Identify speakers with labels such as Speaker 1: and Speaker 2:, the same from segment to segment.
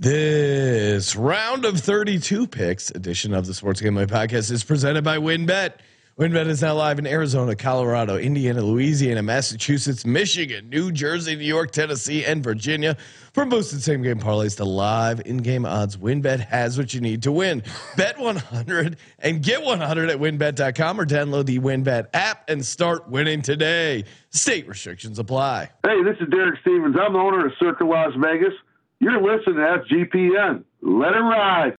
Speaker 1: This round of 32 picks edition of the Sports Gambling Podcast is presented by WynnBET. WynnBET is now live in Arizona, Colorado, Indiana, Louisiana, Massachusetts, Michigan, New Jersey, New York, Tennessee, and Virginia. From boosted same game parlays to live in game odds, WynnBET has what you need to win. Bet 100 and get 100 at wynnbet.com or download the WynnBET app and start winning today. State restrictions apply.
Speaker 2: Hey, this is Derek Stevens. I'm the owner of Circa Las Vegas. You're listening to SGPN. Let it ride.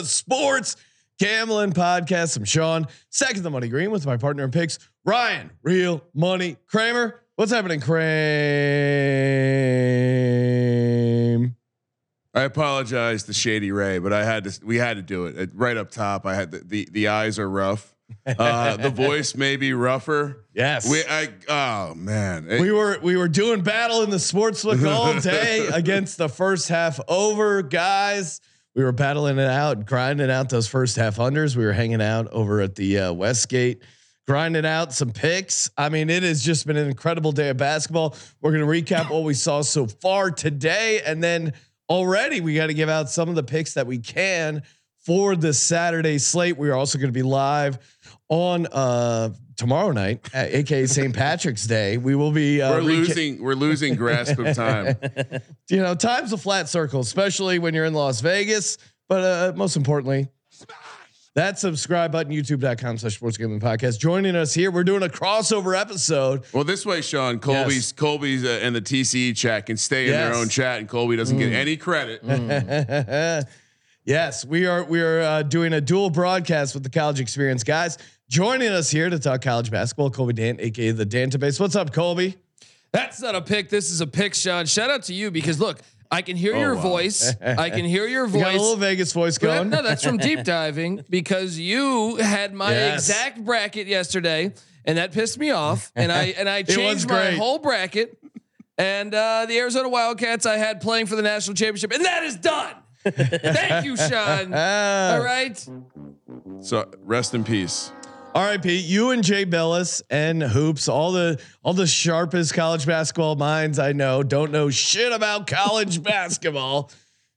Speaker 1: The Sports Gambling Podcast. I'm Sean, second the money green with my partner in picks, Ryan, real money Kramer. What's happening, Kramer?
Speaker 3: I apologize to Shady Ray, but I had to. We had to do it right up top. I had the the, the eyes are rough. Uh, the voice may be rougher.
Speaker 1: Yes.
Speaker 3: We. I. Oh man. It-
Speaker 1: We were we were doing battle in the sportsbook all day against the first half over guys. We were battling it out, grinding out those first half unders. We were hanging out over at the uh, Westgate, grinding out some picks. I mean, it has just been an incredible day of basketball. We're going to recap what we saw so far today, and then already we got to give out some of the picks that we can for the Saturday slate. We are also going to be live on uh tomorrow night, uh, aka St. Patrick's Day. We will be uh,
Speaker 3: we're
Speaker 1: reca-
Speaker 3: losing. We're losing grasp of time.
Speaker 1: you know, time's a flat circle, especially when you're in Las Vegas. But uh, most importantly, that subscribe button, youtube.com slash sports gambling podcast. Joining us here, we're doing a crossover episode.
Speaker 3: Well, this way, Sean, Colby's
Speaker 1: Yes.
Speaker 3: Colby's uh, and the TCE chat can stay in
Speaker 1: Yes. Mm.
Speaker 3: their own chat, and Colby doesn't get any credit.
Speaker 1: yes, we are we are uh, doing a dual broadcast with the college experience guys. Joining us here to talk college basketball, Colby Dant, aka the Dantabase. What's up, Colby?
Speaker 4: That's not a pick. This is a pick, Sean. Shout out to you because look, I can hear your
Speaker 3: wow.
Speaker 4: voice. I can hear your voice.
Speaker 1: You got a little. Vegas voice going.
Speaker 4: no, that's from deep diving because you had my
Speaker 1: Yes.
Speaker 4: exact bracket yesterday, and that pissed me off. And I and I changed my whole bracket. And uh, the Arizona Wildcats I had playing for the national championship, and that is done. Thank you, Sean.
Speaker 1: Ah.
Speaker 4: All right.
Speaker 3: So rest in peace.
Speaker 1: All right, Pete. You and Jay Bilas and hoops, all the all the sharpest college basketball minds I know don't know shit about college basketball.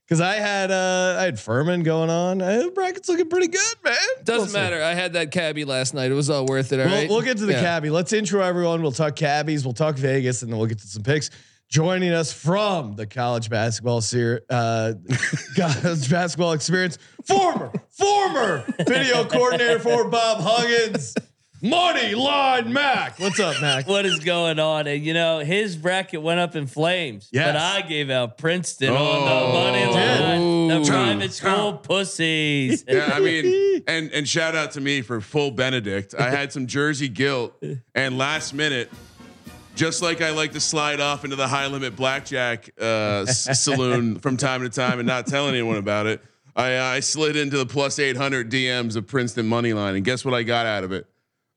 Speaker 1: Because I had uh I had Furman going on. Uh, the bracket's looking pretty good, man.
Speaker 4: Doesn't
Speaker 1: We'll see.
Speaker 4: matter. I had that cabbie last night. It was all worth it. All
Speaker 1: We'll,
Speaker 4: right?
Speaker 1: we'll get to the
Speaker 4: Yeah.
Speaker 1: cabbie. Let's intro everyone. We'll talk cabbies. We'll talk Vegas, and then we'll get to some picks. Joining us from the college basketball ser- uh, college basketball experience, former former video coordinator for Bob Huggins, Money Line Mac. What's up, Mac?
Speaker 5: What is going on? And you know, his bracket went up in flames,
Speaker 1: Yes.
Speaker 5: but I gave out Princeton on
Speaker 3: Oh.
Speaker 5: the money line.
Speaker 4: Ooh.
Speaker 5: The private school pussies.
Speaker 3: Yeah, I mean, and and shout out to me for full Benedict. I had some Jersey guilt, and last minute, just like I like to slide off into the high limit blackjack uh, saloon from time to time and not tell anyone about it. I uh, I slid into the plus eight hundred DMs of Princeton money line, and guess what I got out of it?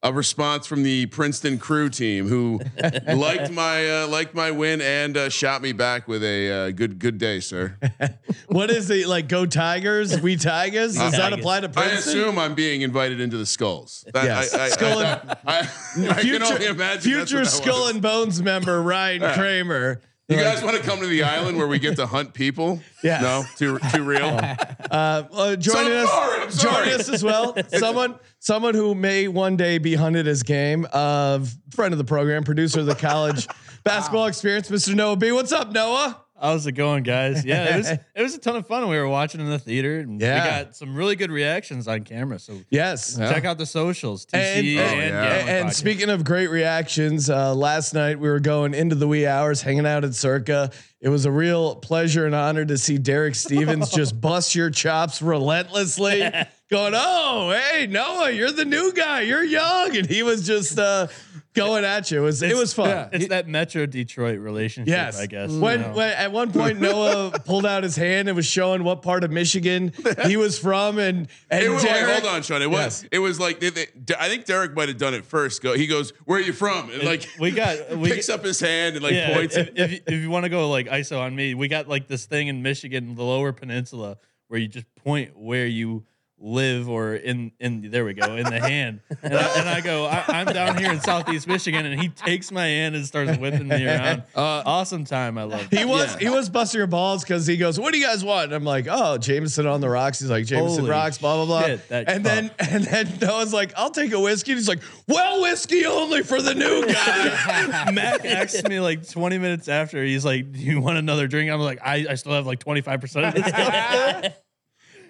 Speaker 3: A response from the Princeton crew team who liked my uh, liked my win and uh, shot me back with a uh, good good day, sir.
Speaker 1: What is it like? Go Tigers, we Tigers. Does that apply to Princeton?
Speaker 3: I assume I'm being invited into the skulls. That,
Speaker 1: Yes.
Speaker 3: I, I,
Speaker 1: Skull
Speaker 3: I,
Speaker 1: and-
Speaker 3: I, I, I can only imagine.
Speaker 1: future Skull
Speaker 3: was.
Speaker 1: and Bones member Ryan Kramer.
Speaker 3: You guys want to come to the island where we get to hunt people?
Speaker 1: Yeah.
Speaker 3: No, too too real.
Speaker 1: Uh, uh, joining
Speaker 3: I'm
Speaker 1: us,
Speaker 3: sorry, sorry.
Speaker 1: joining us as well. someone, someone who may one day be hunted as game. Uh, friend of the program, producer of the college basketball experience, Mr. Noah B. What's up, Noah?
Speaker 6: How's it going, guys? Yeah, it was it was a ton of fun. We were watching in the theater, and
Speaker 1: Yeah.
Speaker 6: we got some really good reactions on camera. So
Speaker 1: Yes.
Speaker 6: check out the socials, TC
Speaker 1: And,
Speaker 6: and,
Speaker 1: and,
Speaker 3: yeah.
Speaker 1: and speaking of great reactions, uh, last night we were going into the wee hours, hanging out at Circa. It was a real pleasure and honor to see Derek Stevens just bust your chops relentlessly going, "Oh, hey Noah, you're the new guy. You're young," and he was just uh, going at you. It was it was fun.
Speaker 4: yeah.
Speaker 6: It's that Metro Detroit relationship,
Speaker 1: Yes,
Speaker 6: I guess.
Speaker 1: When,
Speaker 6: you know.
Speaker 1: when at one point Noah pulled out his hand and was showing what part of Michigan he was from, and and
Speaker 3: It was, wait,
Speaker 1: Derek-
Speaker 3: hold on, Sean. It was. It was like they, they, I think Derek might have done it first. Go. He goes, "Where are you from?" And like
Speaker 6: we got we
Speaker 3: picks up his hand and like
Speaker 6: yeah,
Speaker 3: points.
Speaker 6: if, if, if you want to go like ISO on me, we got like this thing in Michigan, the Lower Peninsula, where you just point where you live or in in there we go in the hand, and I, and I go I, I'm down here in Southeast Michigan, and he takes my hand and starts whipping me around.
Speaker 4: Uh,
Speaker 6: awesome time, I love. It.
Speaker 1: He was he was busting your balls because he goes, "What do you guys want?" And I'm like, "Oh, Jameson on the rocks." He's like, "Jameson
Speaker 6: Holy
Speaker 1: rocks." Blah blah blah.
Speaker 6: shit, that
Speaker 1: and then and then Noah's like, "I'll take a whiskey." And he's like, "Well, whiskey only for the new guy."
Speaker 6: Mac asked me like 20 minutes after. He's like, "Do you want another drink?" I'm like, "I, I still have like 25 percent of this."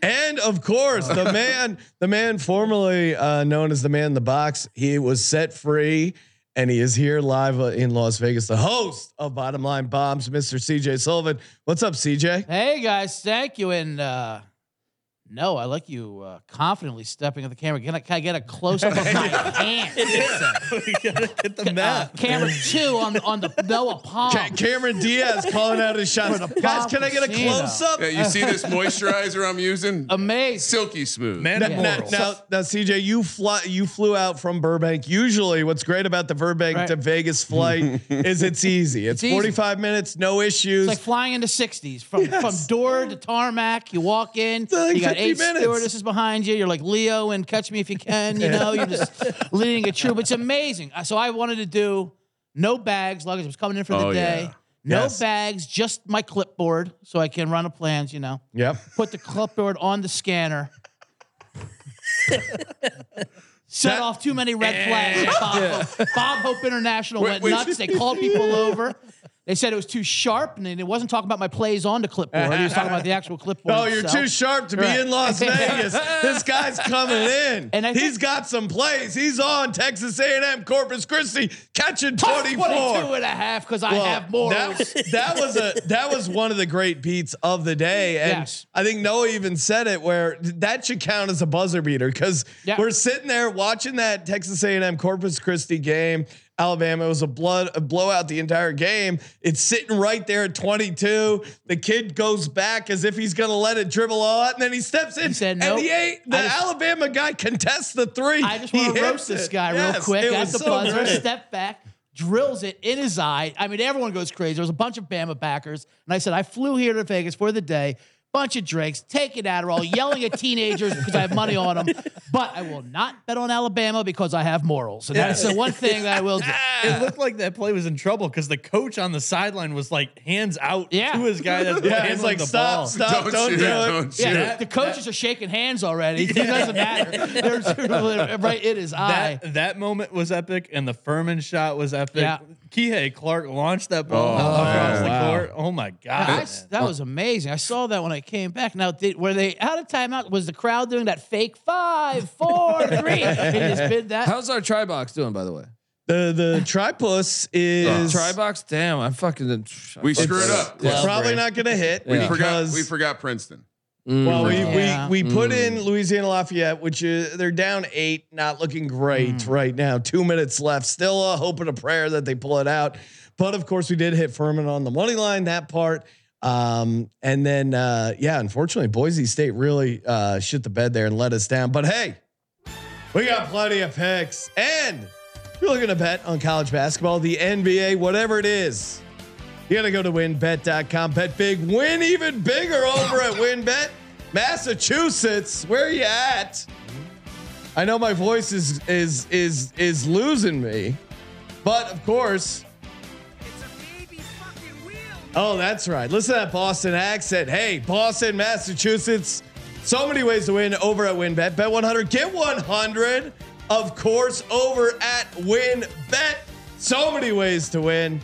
Speaker 1: And of course, the man, the man formerly uh, known as the man in the box, he was set free. And he is here live uh, in Las Vegas, the host of Bottom Line Bombs, Mr. CJ Sullivan. What's up, CJ?
Speaker 7: Hey guys, thank you. And uh no, I like you uh, confidently stepping on the camera. Can I, can I get a close up of my hand?
Speaker 6: we gotta get the
Speaker 7: Uh,
Speaker 6: map.
Speaker 7: camera two on on the Noah palm.
Speaker 1: Ca- Cameron Diaz calling out his shots.
Speaker 7: For the
Speaker 1: Guys, can I get a
Speaker 7: Pompano.
Speaker 1: close up?
Speaker 3: Yeah, you see this moisturizer I'm using?
Speaker 7: Amazing.
Speaker 3: Silky smooth.
Speaker 6: Man
Speaker 1: Now,
Speaker 6: of
Speaker 1: now,
Speaker 6: morals.
Speaker 1: now, now, CJ, you fly, you flew out from Burbank. Usually, what's great about the Burbank
Speaker 7: Right.
Speaker 1: to Vegas flight is it's easy. It's,
Speaker 7: easy.
Speaker 1: 45 minutes, no issues.
Speaker 7: It's like flying into 60s from from door to tarmac. You walk in,
Speaker 1: like
Speaker 7: you got
Speaker 1: 50
Speaker 7: eight
Speaker 1: minutes.
Speaker 7: stewardesses behind you. You're like Leo and Catch Me If You Can. You know, you're just leading a troop. It's amazing. Uh, So I wanted to do no bags, luggage. I was coming in for the
Speaker 3: Oh,
Speaker 7: day.
Speaker 3: yeah.
Speaker 7: No
Speaker 1: Yes.
Speaker 7: bags, just my clipboard, so I can run a plans. You know,
Speaker 1: yep.
Speaker 7: put the clipboard on the scanner. Set
Speaker 1: That-
Speaker 7: off too many red flags. at Bob, Hope. Bob Hope International
Speaker 3: Wait,
Speaker 7: went
Speaker 3: wait.
Speaker 7: nuts. They called people over. They said it was too sharp, and it wasn't talking about my plays on the clipboard. He was talking about the actual clipboard.
Speaker 1: Oh, you're
Speaker 7: itself.
Speaker 1: too sharp to be
Speaker 7: Right.
Speaker 1: in Las Vegas. this guy's coming in.
Speaker 7: And I
Speaker 1: He's got some plays. He's on Texas A&M Corpus Christi catching
Speaker 7: Plus
Speaker 1: 24.
Speaker 7: 22 and a half because I have more.
Speaker 1: That, that was a that was one of the great beats of the day, and
Speaker 7: Yes.
Speaker 1: I think Noah even said it where that should count as a buzzer beater because
Speaker 7: Yeah.
Speaker 1: we're sitting there watching that Texas A&M Corpus Christi game. Alabama it was a blood a blowout the entire game. It's sitting right there at 22. The kid goes back as if he's going to let it dribble on, and then he steps in.
Speaker 7: He said,
Speaker 1: and
Speaker 7: "Nope."
Speaker 1: the eight, the
Speaker 7: just-
Speaker 1: Alabama guy contests the three.
Speaker 7: I just want to roast this guy
Speaker 1: Yes,
Speaker 7: real quick at
Speaker 1: was
Speaker 7: the
Speaker 1: so
Speaker 7: buzzer.
Speaker 1: great.
Speaker 7: Step back, drills it in his eye. I mean, everyone goes crazy. There was a bunch of Bama backers, and I said, I flew here to Vegas for the day. Bunch of drinks, taking Adderall, yelling at teenagers because I have money on them. But I will not bet on Alabama because I have morals. And that's the one thing that I will do.
Speaker 6: It looked like that play was in trouble because the coach on the sideline was like hands out
Speaker 7: Yeah.
Speaker 6: to his guy that's
Speaker 1: Yeah,
Speaker 6: handling
Speaker 1: it's like
Speaker 6: the
Speaker 1: stop,
Speaker 6: ball.
Speaker 1: stop,
Speaker 3: Don't
Speaker 1: don't,
Speaker 3: shoot,
Speaker 1: do it.
Speaker 3: don't shoot.
Speaker 7: Yeah, the coaches are shaking hands already. It doesn't matter. They're right in his eye.
Speaker 6: That that moment was epic, and the Furman shot was epic.
Speaker 7: Yeah.
Speaker 6: Kihei Clark launched that ball
Speaker 3: Oh,
Speaker 6: across
Speaker 3: man.
Speaker 6: the
Speaker 1: Wow.
Speaker 6: court. Oh my god,
Speaker 7: I-
Speaker 6: man.
Speaker 7: that was amazing. I saw that when I came back. Now, did, were they out of timeout? Was the crowd doing that fake five, four, three? They just did that.
Speaker 4: How's our try box doing, by the way?
Speaker 1: The the tripus is oh,
Speaker 4: Try box? Damn, I'm fucking.
Speaker 3: We screwed up.
Speaker 1: It's probably not going to hit
Speaker 3: We forgot.
Speaker 1: because
Speaker 3: We forgot Princeton.
Speaker 1: Well we,
Speaker 7: Yeah.
Speaker 1: we we put in Louisiana Lafayette, which is they're down eight, not looking great
Speaker 7: Mm.
Speaker 1: right now. Two minutes left, still a hope and a prayer that they pull it out. But of course, we did hit Furman on the money line that part. Um, and then uh, yeah, unfortunately, Boise State really uh, shit the bed there and let us down. But hey, we got plenty of picks, and if you're looking to bet on college basketball, the NBA, whatever it is. You got to go to wynnbet.com. Bet big, win even bigger over at WynnBET. Massachusetts, where are you at? I know my voice is is is is losing me, but of course.
Speaker 8: It's a baby fucking wheel.
Speaker 1: Oh, that's right. Listen to that Boston accent. Hey, Boston, Massachusetts. So many ways to win over at WynnBET. Bet 100, get 100. Of course, over at WynnBET. So many ways to win.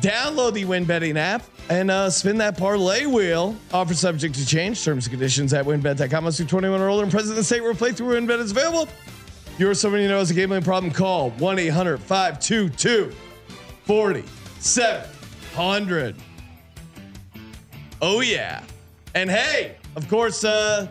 Speaker 1: Download the Win Betting app and uh, spin that parlay wheel. Offer subject to change. Terms and conditions at wynnbet.com. Must be 21 or older and present in the state where playthrough WynnBET is available. If you're someone you know has a gambling problem, call 1 800 522 4700. Oh, yeah. And hey, of course, uh,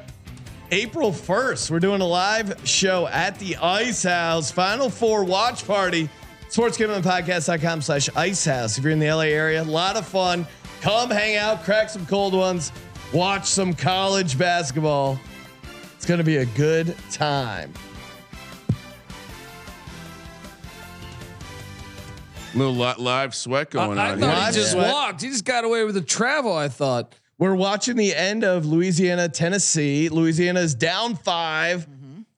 Speaker 1: April 1st. We're doing a live show at the Ice House. Final Four watch party. SportsGamblingPodcast.com slash Ice House. If you're in the LA area, a lot of fun. Come hang out, crack some cold ones, watch some college basketball. It's going to be a good time.
Speaker 3: Little live sweat
Speaker 4: I,
Speaker 3: going
Speaker 4: I
Speaker 3: on.
Speaker 4: thought
Speaker 3: here.
Speaker 4: he just
Speaker 1: Sweat.
Speaker 4: walked. He just got away with the travel. I thought.
Speaker 1: We're watching the end of Louisiana, Tennessee. Louisiana is down 5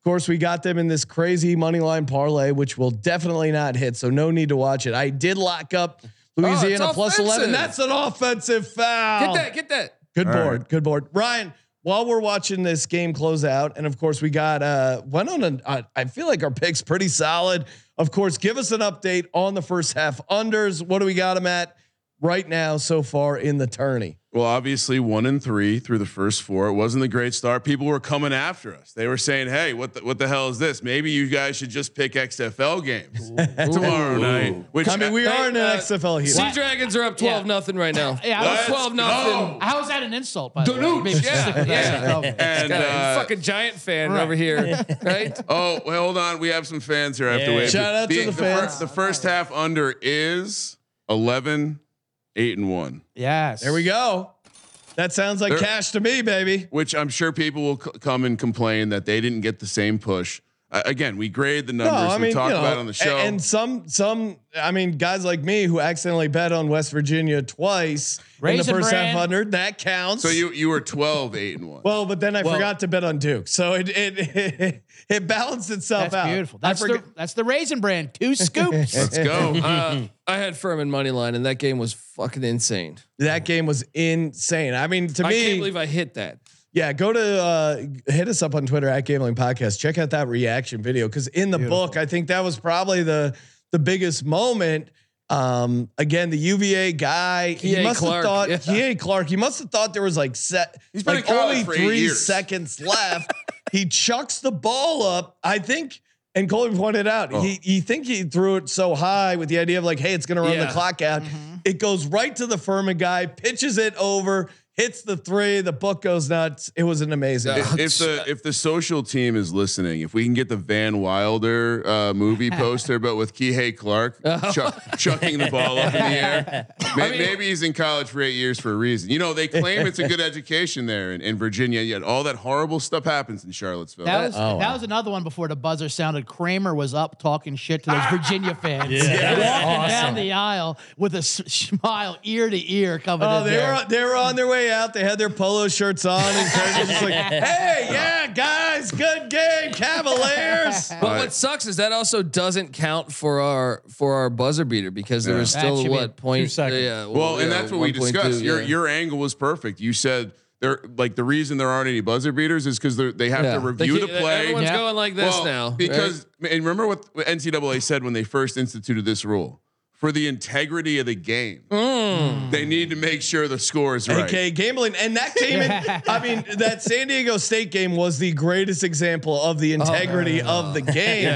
Speaker 1: Of course, we got them in this crazy money line parlay, which will definitely not hit. So no need to watch it. I did lock up Louisiana
Speaker 4: it's
Speaker 1: plus eleven.
Speaker 4: offensive.
Speaker 1: That's an offensive foul.
Speaker 4: Get that. Get that.
Speaker 1: Good
Speaker 3: All
Speaker 1: board.
Speaker 3: right.
Speaker 1: Good board. Ryan, while we're watching this game close out, and of course we got uh went on an uh, I feel like our picks pretty solid. Of course, give us an update on the first half unders. What do we got them at right now so far in the tourney?
Speaker 3: Well, obviously one and three through the first four. It wasn't a great start. People were coming after us. They were saying, "Hey, what the, what the hell is this? Maybe you guys should just pick XFL games tomorrow night." Which
Speaker 1: I mean, we
Speaker 4: Hey,
Speaker 1: are in an
Speaker 4: uh,
Speaker 1: XFL here.
Speaker 4: Sea Dragons are up twelve
Speaker 7: Yeah.
Speaker 4: nothing right now.
Speaker 7: Yeah, I was-
Speaker 4: twelve nothing.
Speaker 7: How is that an insult? By the way?
Speaker 4: Danooch,
Speaker 7: Maybe
Speaker 4: yeah, yeah.
Speaker 7: that.
Speaker 3: and
Speaker 4: a
Speaker 3: uh,
Speaker 4: fucking giant fan
Speaker 7: Right.
Speaker 4: over here, right?
Speaker 3: oh, well, hold on. We have some fans here. I have to wait.
Speaker 1: Shout out to the
Speaker 3: fir-
Speaker 1: fans.
Speaker 3: the first half under is 11, 8 and one.
Speaker 7: Yes.
Speaker 1: There we go. That sounds like
Speaker 3: There-
Speaker 1: cash to me, baby.
Speaker 3: which I'm sure people will c- come and complain that they didn't get the same push. Again, we grade the numbers. we talk
Speaker 1: you know,
Speaker 3: about on the show.
Speaker 1: And, and some, some, I mean, guys like me who accidentally bet on West Virginia twice in
Speaker 7: Raisin
Speaker 1: the first
Speaker 7: Bran.
Speaker 1: half hundred, that counts.
Speaker 3: so you you were 12, 8 and one.
Speaker 1: well, but then I
Speaker 5: Well-
Speaker 1: forgot to bet on Duke, so it it it, balanced itself
Speaker 7: That's
Speaker 1: out.
Speaker 7: beautiful. That's the
Speaker 1: forgot.
Speaker 7: that's the Raisin Bran. Two scoops.
Speaker 3: Let's go.
Speaker 4: Uh, I had Furman money line, and that game was fucking insane.
Speaker 1: that game was insane. I mean, to
Speaker 4: I
Speaker 1: me, I
Speaker 4: can't believe I hit that.
Speaker 1: Yeah, go to uh, hit us up on Twitter at Gambling Podcast. Check out that reaction video because in the book, I think that was probably the the biggest moment. Um, again, the UVA guy, he
Speaker 4: Kihei
Speaker 1: must
Speaker 4: Clark,
Speaker 1: have thought
Speaker 4: yeah.
Speaker 1: Kihei Clark. He must have thought there was like set,
Speaker 3: He's been
Speaker 1: like
Speaker 3: in college
Speaker 1: only three
Speaker 3: years.
Speaker 1: seconds left. he chucks the ball up. I think. And Colby pointed out,
Speaker 3: Oh.
Speaker 1: he he think he threw it so high with the idea of like, hey, it's gonna run
Speaker 4: Yeah.
Speaker 1: the clock out. It goes right to the Furman guy, pitches it over, hits the three. The book goes nuts. It was an amazing.
Speaker 4: Yeah.
Speaker 3: if the if the social team is listening, if we can get the Van Wilder uh, movie poster, but with Kihei Clark chuck, chucking the ball up in the air, may, maybe he's in college for eight years for a reason. You know, they claim it's a good education there in, in Virginia, yet all that horrible stuff happens in Charlottesville.
Speaker 7: That was
Speaker 1: Oh,
Speaker 7: that
Speaker 1: wow.
Speaker 7: was another one before the buzzer sounded. Kramer was up talking shit to those Virginia fans,
Speaker 5: Yeah.
Speaker 7: walking down the aisle with a s- smile ear to ear coming
Speaker 1: Oh,
Speaker 7: in
Speaker 1: they
Speaker 7: there.
Speaker 1: were they were on their way out. They had their polo shirts on, and Craig was just like, "Hey, yeah, guys, good game, Cavaliers."
Speaker 4: But what sucks is that also doesn't count for our for our buzzer beater because there was
Speaker 7: That
Speaker 4: still
Speaker 7: should be
Speaker 4: what point?
Speaker 6: two seconds.
Speaker 4: Yeah,
Speaker 3: Well, and
Speaker 4: yeah,
Speaker 3: that's what we
Speaker 4: 1.2,
Speaker 3: discussed. Your
Speaker 4: yeah.
Speaker 3: your angle was perfect. You said there like the reason there aren't any buzzer beaters is because they have
Speaker 4: Yeah.
Speaker 3: to review
Speaker 4: They
Speaker 3: the
Speaker 4: can't-
Speaker 3: play.
Speaker 4: Everyone's
Speaker 7: Yeah.
Speaker 4: going like this
Speaker 3: Well,
Speaker 4: now right?
Speaker 3: because and remember what NCAA said when they first instituted this rule for the integrity of the game.
Speaker 4: Mm.
Speaker 3: They need to make sure the score is right.
Speaker 1: Okay, gambling, and that came in. I mean, that San Diego State game was the greatest example of the integrity of the game.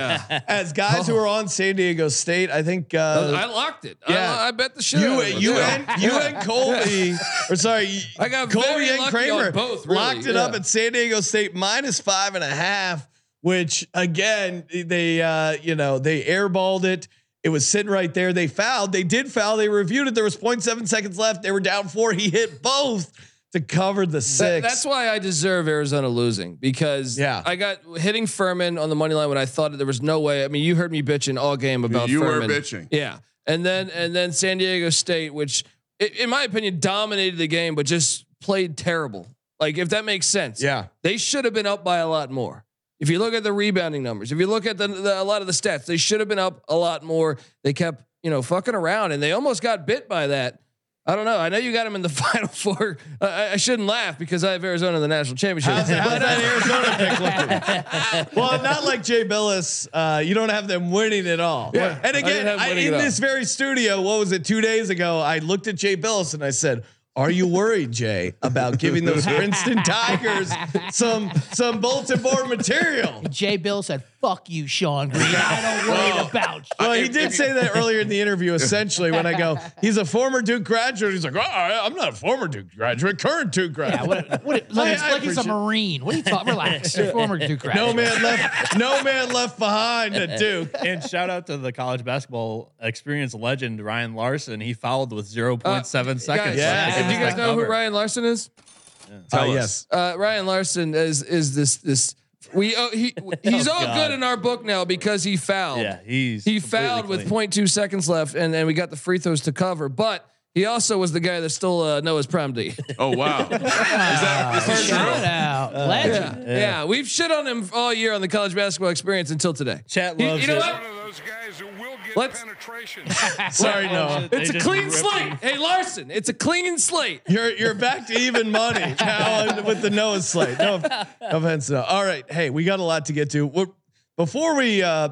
Speaker 1: As guys who were on San Diego State, I think uh,
Speaker 4: I locked it.
Speaker 1: yeah.
Speaker 4: I, I bet the shit.
Speaker 1: you,
Speaker 4: out of
Speaker 1: you
Speaker 4: Yeah.
Speaker 1: and you and Colby, or sorry,
Speaker 4: I got
Speaker 1: Colby and Kramer
Speaker 4: both, really,
Speaker 1: locked it up at San Diego State minus five and a half. Which again, they uh, you know they airballed it. It was sitting right there. They fouled. They did foul. They reviewed it. There was 0.7 seconds left. They were down four. He hit both to cover the
Speaker 4: That-
Speaker 1: six.
Speaker 4: that's why I deserve Arizona losing because
Speaker 1: Yeah.
Speaker 4: I got hitting Furman on the money line when I thought there was no way. I mean, you heard me bitching all game about
Speaker 3: You were bitching.
Speaker 4: Yeah, and then and then San Diego State, which in my opinion dominated the game, but just played terrible. Like if that makes sense.
Speaker 1: Yeah.
Speaker 4: they should have been up by a lot more. If you look at the rebounding numbers, if you look at the, the a lot of the stats, they should have been up a lot more. They kept you know fucking around, and they almost got bit by that. I don't know. I know you got them in the final four. Uh, I, I shouldn't laugh because I have Arizona in the national championship.
Speaker 1: How's, how's that Arizona pick looking? well, not like Jay Bilas. Uh, you don't have them winning at all.
Speaker 4: Yeah,
Speaker 1: and again,
Speaker 4: didn't
Speaker 1: I, in
Speaker 4: at all.
Speaker 1: this very studio, what was it? Two days ago, I looked at Jay Bilas and I said, Are you worried, Jay, about giving those Princeton Tigers some some bulletin board material?
Speaker 7: Jay Bilas said, "Fuck you, Sean Green. I don't worry about you."
Speaker 1: Well, he did say that earlier in the interview. Essentially, when I go, he's a former Duke graduate. He's like, oh, I- I'm not a former Duke graduate, current Duke
Speaker 7: Yeah,
Speaker 1: graduate.
Speaker 7: what, what, like,
Speaker 1: I
Speaker 7: like he's a Marine. What are you talking? Relax. You're former Duke graduate.
Speaker 1: no man left. No man left behind at Duke.
Speaker 6: And shout out to the college basketball experience legend Ryan Larson. He fouled with 0.7
Speaker 4: Uh,
Speaker 6: seconds.
Speaker 4: Guys,
Speaker 1: Yeah.
Speaker 4: If you guys know who Ryan Larson is,
Speaker 3: Tell
Speaker 1: Uh,
Speaker 3: us.
Speaker 1: yes.
Speaker 4: uh, Ryan Larson is is this this we oh, he he's
Speaker 6: Oh,
Speaker 4: all
Speaker 6: God.
Speaker 4: good in our book now because he fouled.
Speaker 6: Yeah, he's
Speaker 4: he
Speaker 6: completely
Speaker 4: fouled with
Speaker 6: clean.
Speaker 4: 0.2 seconds left, and then we got the free throws to cover. But he also was the guy that stole uh, Noah's prom D.
Speaker 3: Oh wow. is that is this true?
Speaker 7: Shout out, legend.
Speaker 4: yeah. yeah, we've shit on him all year on the college basketball experience until today.
Speaker 6: Chat
Speaker 4: You-
Speaker 6: loves
Speaker 4: you know
Speaker 6: it.
Speaker 4: what?
Speaker 9: One of those guys who will get
Speaker 4: Let's-
Speaker 9: penetration.
Speaker 1: Sorry, no.
Speaker 6: They
Speaker 4: It's a clean slate.
Speaker 6: him.
Speaker 4: Hey Larson, it's a clean slate.
Speaker 1: You're you're back to even money now with the Noah slate. No, no offense. No. All right. Hey, we got a lot to get to. We're, before we, uh,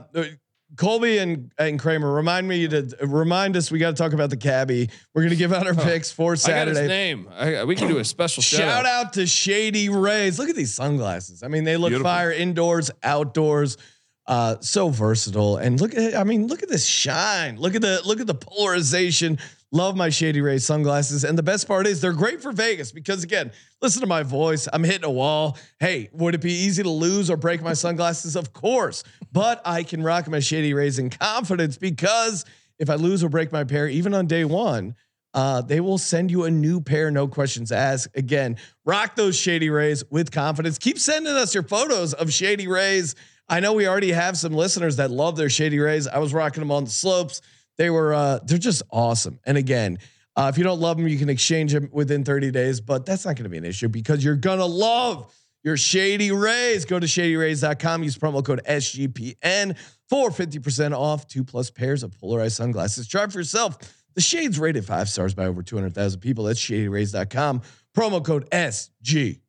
Speaker 1: Colby and and Kramer, remind me to remind us. We got to talk about the cabbie. We're gonna give out our picks for
Speaker 4: I got his
Speaker 1: Saturday.
Speaker 4: name. I, we can do a special shout,
Speaker 1: Shout out to Shady Rays. Look at these sunglasses. I mean, they look
Speaker 3: Beautiful.
Speaker 1: fire indoors, outdoors. Uh, so versatile. And look at I mean, look at this shine. Look at the look at the polarization. Love my Shady Rays sunglasses. And the best part is they're great for Vegas because again, listen to my voice. I'm hitting a wall. Hey, would it be easy to lose or break my sunglasses? Of course. But I can rock my Shady Rays in confidence because if I lose or break my pair, even on day one, uh, they will send you a new pair, no questions asked. Again, rock those Shady Rays with confidence. Keep sending us your photos of Shady Rays. I know we already have some listeners that love their Shady Rays. I was rocking them on the slopes. They were, uh, they're just awesome. And again, uh, if you don't love them, you can exchange them within 30 days, but that's not going to be an issue because you're going to love your Shady Rays. Go to shadyrays.com, use promo code SGPN for 50% off two plus pairs of polarized sunglasses. Try for yourself. The Shades rated five stars by over 200,000 people. That's shadyrays.com. Promo code SGPN.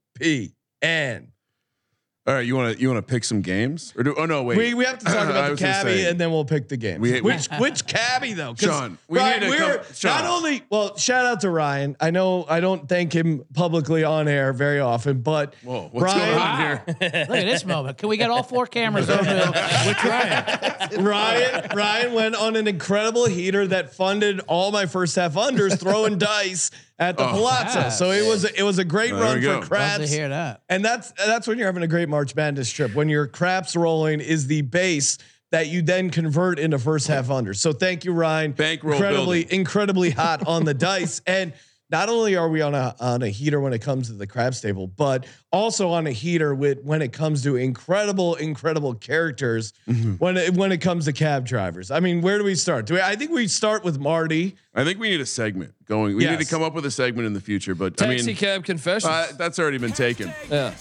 Speaker 3: All right, you want to you want to pick some games or do? Oh no, wait.
Speaker 1: We, we have to talk about the
Speaker 3: was
Speaker 1: cabbie
Speaker 3: say,
Speaker 1: and then we'll pick the game.
Speaker 3: We- we-
Speaker 1: which which cabbie though? 'Cause,
Speaker 3: Sean, we
Speaker 1: Ryan,
Speaker 3: need to
Speaker 1: we're
Speaker 3: come-
Speaker 1: not only well. Shout out to Ryan. I know I don't thank him publicly on air very often, but
Speaker 3: Whoa, what's
Speaker 1: Ryan,
Speaker 3: going on here?
Speaker 7: Look at this moment. Can we get all four cameras over to
Speaker 6: Which Ryan?
Speaker 1: Ryan Ryan went on an incredible heater that funded all my first half unders throwing dice at the
Speaker 3: Oh.
Speaker 1: Palazzo. So it was a, it was a great
Speaker 3: There
Speaker 1: run for
Speaker 3: go.
Speaker 7: Love to
Speaker 1: craps.
Speaker 7: hear that.
Speaker 1: And that's that's when you're having a great March Madness trip. When your craps rolling is the base that you then convert into first half under. So thank you, Ryan.
Speaker 3: Bankroll
Speaker 1: incredibly
Speaker 3: building.
Speaker 1: incredibly hot on the dice. And not only are we on a on a heater when it comes to the craps table, but also on a heater with when it comes to incredible incredible characters
Speaker 3: Mm-hmm.
Speaker 1: when it, when it comes to cab drivers. I mean, where do we start? Do we, I think we start with Marty.
Speaker 3: I think we need a segment going. We need to come up with a segment in the future, but I
Speaker 4: Taxi
Speaker 3: mean,
Speaker 4: cab confessions.
Speaker 3: uh, that's already been taken.
Speaker 4: yeah.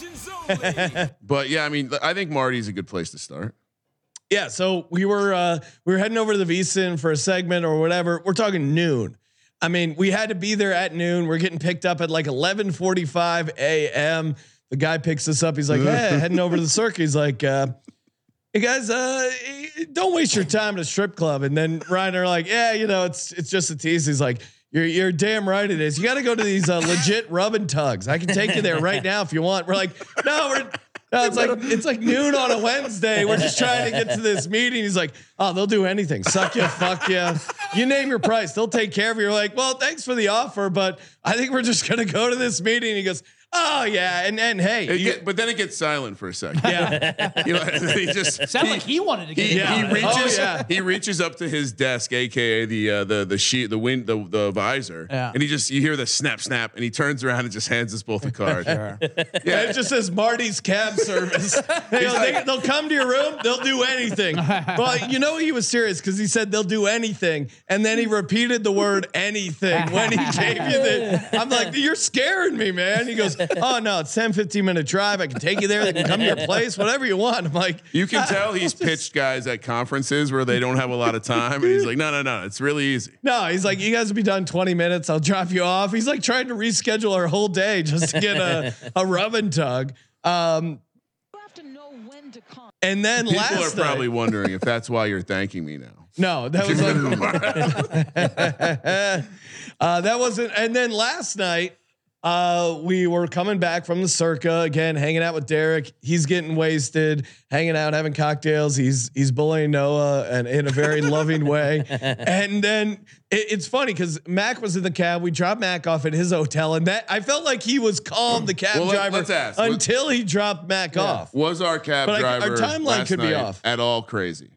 Speaker 3: But yeah, I mean, I think Marty's a good place to start.
Speaker 1: Yeah, so we were uh we were heading over to the VSIN for a segment or whatever. We're talking noon. I mean, we had to be there at noon. We're getting picked up at like 11:45 a.m. The guy picks us up. He's like, "Hey, heading over to the Circa." He's like, uh, "Hey guys, uh, don't waste your time at a strip club." And then Ryan are like, "Yeah, you know, it's it's just a tease." He's like, "You're you're damn right it is. You got to go to these uh, legit rub and tugs. I can take you there right now if you want." We're like, "No, we're." It's like it's like noon on a Wednesday. We're just trying to get to this meeting. He's like, "Oh, they'll do anything. Suck you, fuck you. You name your price, they'll take care of you." You're like, "Well, thanks for the offer, but I think we're just gonna go to this meeting." He goes, "Oh yeah," and and hey, you-
Speaker 3: get- but then it gets silent for a second.
Speaker 1: yeah,
Speaker 3: You know, he just
Speaker 7: Sounds like he wanted to get
Speaker 3: he,
Speaker 7: it
Speaker 1: Yeah.
Speaker 3: he reaches
Speaker 1: Oh, yeah.
Speaker 3: he reaches up to his desk, aka the uh, the the sheet the wind the the visor,
Speaker 7: Yeah.
Speaker 3: and he just you hear the snap snap, and he turns around and just hands us both a card.
Speaker 1: yeah. It just says Marty's cab service. They go, they, will come to your room. They'll do anything. Well, you know he was serious because he said they'll do anything, and then he repeated the word anything when he gave you the. I'm like, you're scaring me, man. He goes, oh no, it's 10, 15 minute drive. I can take you there. They can come to your place, whatever you want. I'm like,
Speaker 3: You can tell he's pitched guys at conferences where they don't have a lot of time, and he's like, no, no, no, it's really easy.
Speaker 1: No, he's like, you guys will be done 20 minutes. I'll drop you off. He's like trying to reschedule our whole day just to get a, a rub and tug. Um, and then last
Speaker 3: People
Speaker 1: last
Speaker 3: are probably wondering if that's why you're thanking me now.
Speaker 1: No, that was like, uh, that wasn't. And then last night, uh, we were coming back from the circa again, hanging out with Derek. He's getting wasted, hanging out, having cocktails. He's he's bullying Noah and in a very loving way. And then it, it's funny because Mac was in the cab. We dropped Mac off at his hotel, and that I felt like he was calm, the cab
Speaker 3: Well, let-
Speaker 1: driver,
Speaker 3: let's ask.
Speaker 1: until he dropped Mac off.
Speaker 3: Was our cab
Speaker 1: But I- our
Speaker 3: driver
Speaker 1: timeline
Speaker 3: last
Speaker 1: could be off.
Speaker 3: at all crazy?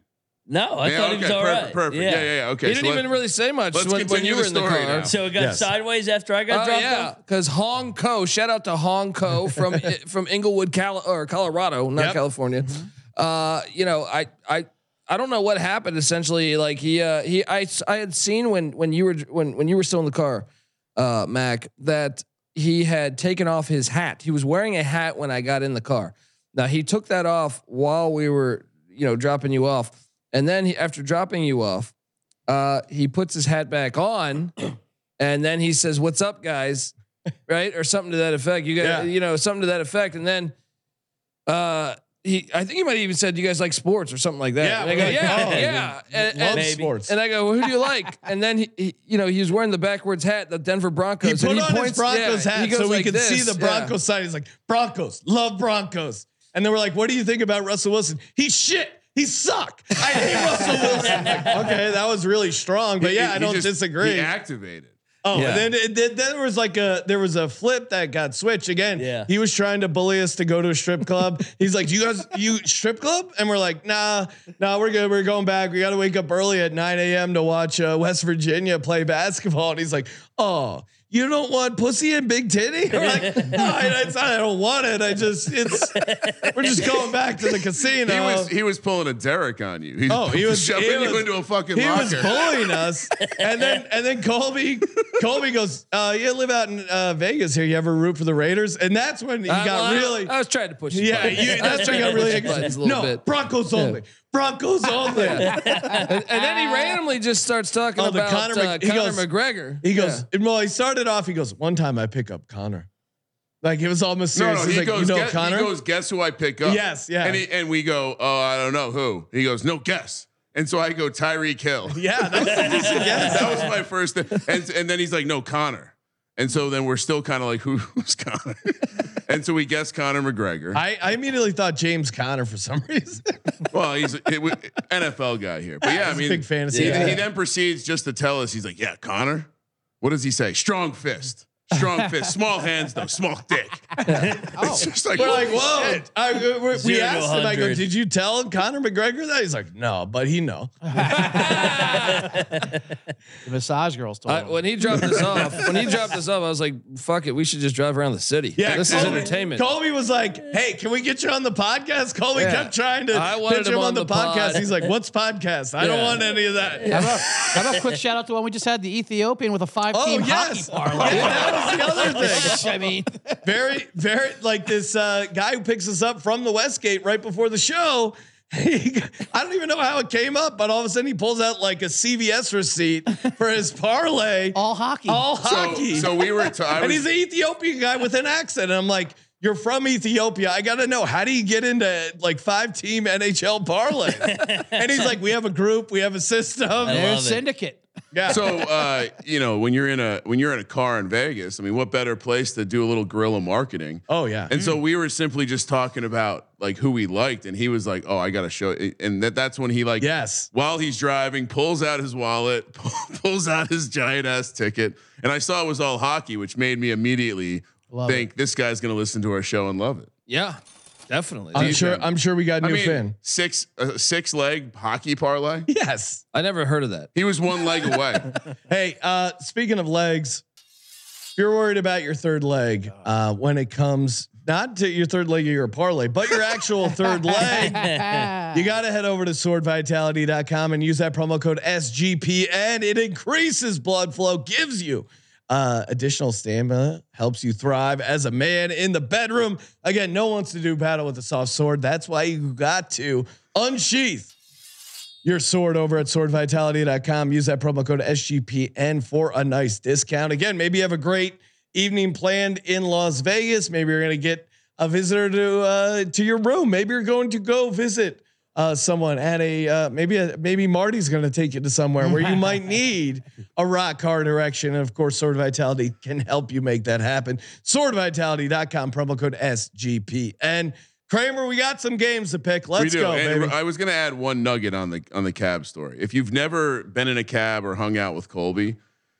Speaker 5: No, I
Speaker 3: yeah,
Speaker 5: thought
Speaker 3: okay,
Speaker 5: he was all
Speaker 3: perfect,
Speaker 5: right.
Speaker 3: perfect. Yeah, yeah, yeah. Okay,
Speaker 4: He didn't
Speaker 3: so let-
Speaker 4: even really say much when, when you were in the car.
Speaker 3: now.
Speaker 5: So it got
Speaker 1: Yes.
Speaker 5: sideways after I got
Speaker 4: Oh
Speaker 5: dropped
Speaker 4: yeah,
Speaker 5: off.
Speaker 4: because Hong Ko. Shout out to Hong Ko from from Inglewood, Cal- or Colorado, not
Speaker 1: Yep.
Speaker 4: California. Uh, you know, I I I don't know what happened. Essentially, like he uh he I I had seen when when you were when when you were still in the car, uh, Mac, that he had taken off his hat. He was wearing a hat when I got in the car. Now he took that off while we were you know dropping you off, and then he, after dropping you off, uh, he puts his hat back on, and then he says, "What's up, guys?" Right or something to that effect. You got
Speaker 1: Yeah.
Speaker 4: you know something to that effect, and then uh, he I think he might have even said, "You guys like sports?" or something like that.
Speaker 1: Yeah,
Speaker 4: and I go,
Speaker 1: like,
Speaker 4: yeah,
Speaker 1: oh,
Speaker 4: yeah. And,
Speaker 1: Love
Speaker 4: and-
Speaker 1: sports.
Speaker 4: and I go, well, "Who do you like?" and then he, he, you know, he was wearing the backwards hat, the Denver Broncos.
Speaker 1: He put
Speaker 4: and
Speaker 1: on his Broncos
Speaker 4: yeah,
Speaker 1: hat
Speaker 4: he
Speaker 1: so we
Speaker 4: like
Speaker 1: could see
Speaker 4: this,
Speaker 1: the
Speaker 4: yeah.
Speaker 1: Broncos side. He's like, Broncos, love Broncos. And then we're like, what do you think about Russell Wilson? He's shit. He suck. I hate Russell Wilson. Okay, that was really strong, but yeah,
Speaker 3: He-
Speaker 1: I don't
Speaker 3: just-
Speaker 1: disagree.
Speaker 3: He activated.
Speaker 1: Oh,
Speaker 5: Yeah.
Speaker 1: and then, it, then there was like a there was a flip that got switched again.
Speaker 5: Yeah.
Speaker 1: he was trying to bully us to go to a strip club. He's like, "Do you guys you strip club?" And we're like, "Nah, nah, we're good. We're going back. We got to wake up early at 9 a.m. to watch uh, West Virginia play basketball." And he's like, "Oh." You don't want pussy and big titty? We're like, no, I, it's not, I don't want it. I just, it's, we're just going back to the casino.
Speaker 3: He was he was pulling a Derek on you. He's
Speaker 1: Oh, he was-
Speaker 3: shoving
Speaker 1: he
Speaker 3: you
Speaker 1: was-
Speaker 3: into a fucking
Speaker 1: he was bullying us, and then and then Colby Colby goes, uh, "You live out in uh, Vegas here. You ever root for the Raiders?" And that's when he
Speaker 4: Uh,
Speaker 1: got
Speaker 4: well, I-
Speaker 1: really,
Speaker 4: I was trying to push. his
Speaker 1: yeah, you, that's when
Speaker 4: trying
Speaker 1: he got really
Speaker 4: push his buttons a little
Speaker 1: no
Speaker 4: bit.
Speaker 1: Broncos only, Broncos only.
Speaker 4: and, and then he randomly just starts talking
Speaker 1: Oh,
Speaker 4: about
Speaker 1: Conor
Speaker 4: Conor,
Speaker 1: Mc-
Speaker 4: uh,
Speaker 1: he
Speaker 4: Conor
Speaker 1: goes-
Speaker 4: McGregor.
Speaker 1: He goes, well, he started off. He goes, one time I pick up Conor, like it was all
Speaker 3: no,
Speaker 1: mysterious.
Speaker 3: no,
Speaker 1: He's
Speaker 3: he
Speaker 1: like,
Speaker 3: goes,
Speaker 1: you know
Speaker 3: guess,
Speaker 1: Conor?
Speaker 3: he goes, guess who I pick up?
Speaker 1: Yes, yeah.
Speaker 3: And, he, and we go, oh, I don't know who. He goes, no, guess. And so I go, Tyreek Hill.
Speaker 1: yeah, that was a decent
Speaker 3: that was my first thing. And, and then he's like, no, Conor. And so then we're still kind of like, Who, who's Conor? and so we guess Conor McGregor.
Speaker 1: I, I immediately thought James Conner for some reason.
Speaker 3: well, he's a it, NFL guy here. But yeah, I mean,
Speaker 1: big fantasy
Speaker 3: He, he then proceeds just to tell us, he's like, yeah, Conor. What does he say? Strong fist. Strong fist. Small hands, though. Small dick. It's just like,
Speaker 1: We're like,
Speaker 3: holy
Speaker 1: whoa.
Speaker 3: shit.
Speaker 1: I, we- we, we
Speaker 5: Zero to
Speaker 1: asked him, I go,
Speaker 5: 100.
Speaker 1: did you tell Conor McGregor that? He's like, no, but he know.
Speaker 7: The massage girls told
Speaker 4: I,
Speaker 7: him.
Speaker 4: when he dropped this off, when he dropped this off, I was like, "Fuck it, we should just drive around the city.
Speaker 1: Yeah,
Speaker 4: this
Speaker 1: Colby,
Speaker 4: is entertainment."
Speaker 1: Colby was like, "Hey, can we get you on the podcast?" Colby
Speaker 4: Yeah.
Speaker 1: kept trying to
Speaker 4: I wanted
Speaker 1: pitch
Speaker 4: him
Speaker 1: him on
Speaker 4: on
Speaker 1: the,
Speaker 4: the
Speaker 1: podcast.
Speaker 4: pod.
Speaker 1: He's like, "What's podcast? I don't
Speaker 4: Yeah.
Speaker 1: want any of that."
Speaker 7: How about, how about a quick shout out to one we just had the Ethiopian with a five
Speaker 1: Oh
Speaker 7: team
Speaker 1: yes,
Speaker 7: hockey parlay.
Speaker 1: Yeah, that was the other thing.
Speaker 7: I mean,
Speaker 1: Very, very like this uh, guy who picks us up from the Westgate right before the show. He, I don't even know how it came up, but all of a sudden he pulls out like a CVS receipt for his parlay,
Speaker 7: all hockey.
Speaker 1: all
Speaker 3: So,
Speaker 1: hockey.
Speaker 3: so we were, t- I
Speaker 1: and
Speaker 3: was,
Speaker 1: he's an Ethiopian guy with an accent. And I'm like, you're from Ethiopia. I got to know, how do you get into like five team NHL parlay? and he's like, we have a group, we have a system.
Speaker 5: I
Speaker 7: There's
Speaker 5: love it.
Speaker 7: syndicate.
Speaker 1: Yeah.
Speaker 3: so uh, you know when you're in a when you're in a car in Vegas, I mean, what better place to do a little guerrilla marketing?
Speaker 1: oh, yeah.
Speaker 3: And so we were simply just talking about like who we liked, and he was like, "Oh, I got to show," you. and that that's when he like,
Speaker 1: yes.
Speaker 3: while he's driving, pulls out his wallet, pulls out his giant ass ticket, and I saw it was all hockey, which made me immediately
Speaker 7: Love
Speaker 3: think this guy's going to listen to our show and love it.
Speaker 4: yeah, definitely.
Speaker 1: I'm sure,
Speaker 3: in.
Speaker 1: I'm sure we got a
Speaker 3: I
Speaker 1: new
Speaker 3: mean,
Speaker 1: fan.
Speaker 3: six uh, six leg hockey parlay.
Speaker 1: Yes.
Speaker 4: I never heard of that.
Speaker 3: He was one leg away.
Speaker 1: Hey, uh, speaking of legs, if you're worried about your third leg, uh, when it comes not to your third leg of your parlay, but your actual third leg, you got to head over to swordvitality.com and use that promo code SGPN. It increases blood flow, gives you uh, additional stamina, helps you thrive as a man in the bedroom. Again, no one wants to do battle with a soft sword. That's why you got to unsheath your sword over at swordvitality.com. Use that promo code SGPN for a nice discount. Again, maybe you have a great evening planned in Las Vegas. Maybe you're going to get a visitor to uh, to your room. Maybe you're going to go visit uh, someone at a uh, maybe a, maybe Marty's going to take you to somewhere where you might need a rock hard erection. And of course, Sword Vitality can help you make that happen. SwordVitality.com promo code SGP. And Kramer, we got some games to pick. Let's go,
Speaker 3: And
Speaker 1: baby.
Speaker 3: I was going to add one nugget on the on the cab story. If you've never been in a cab or hung out with Colby,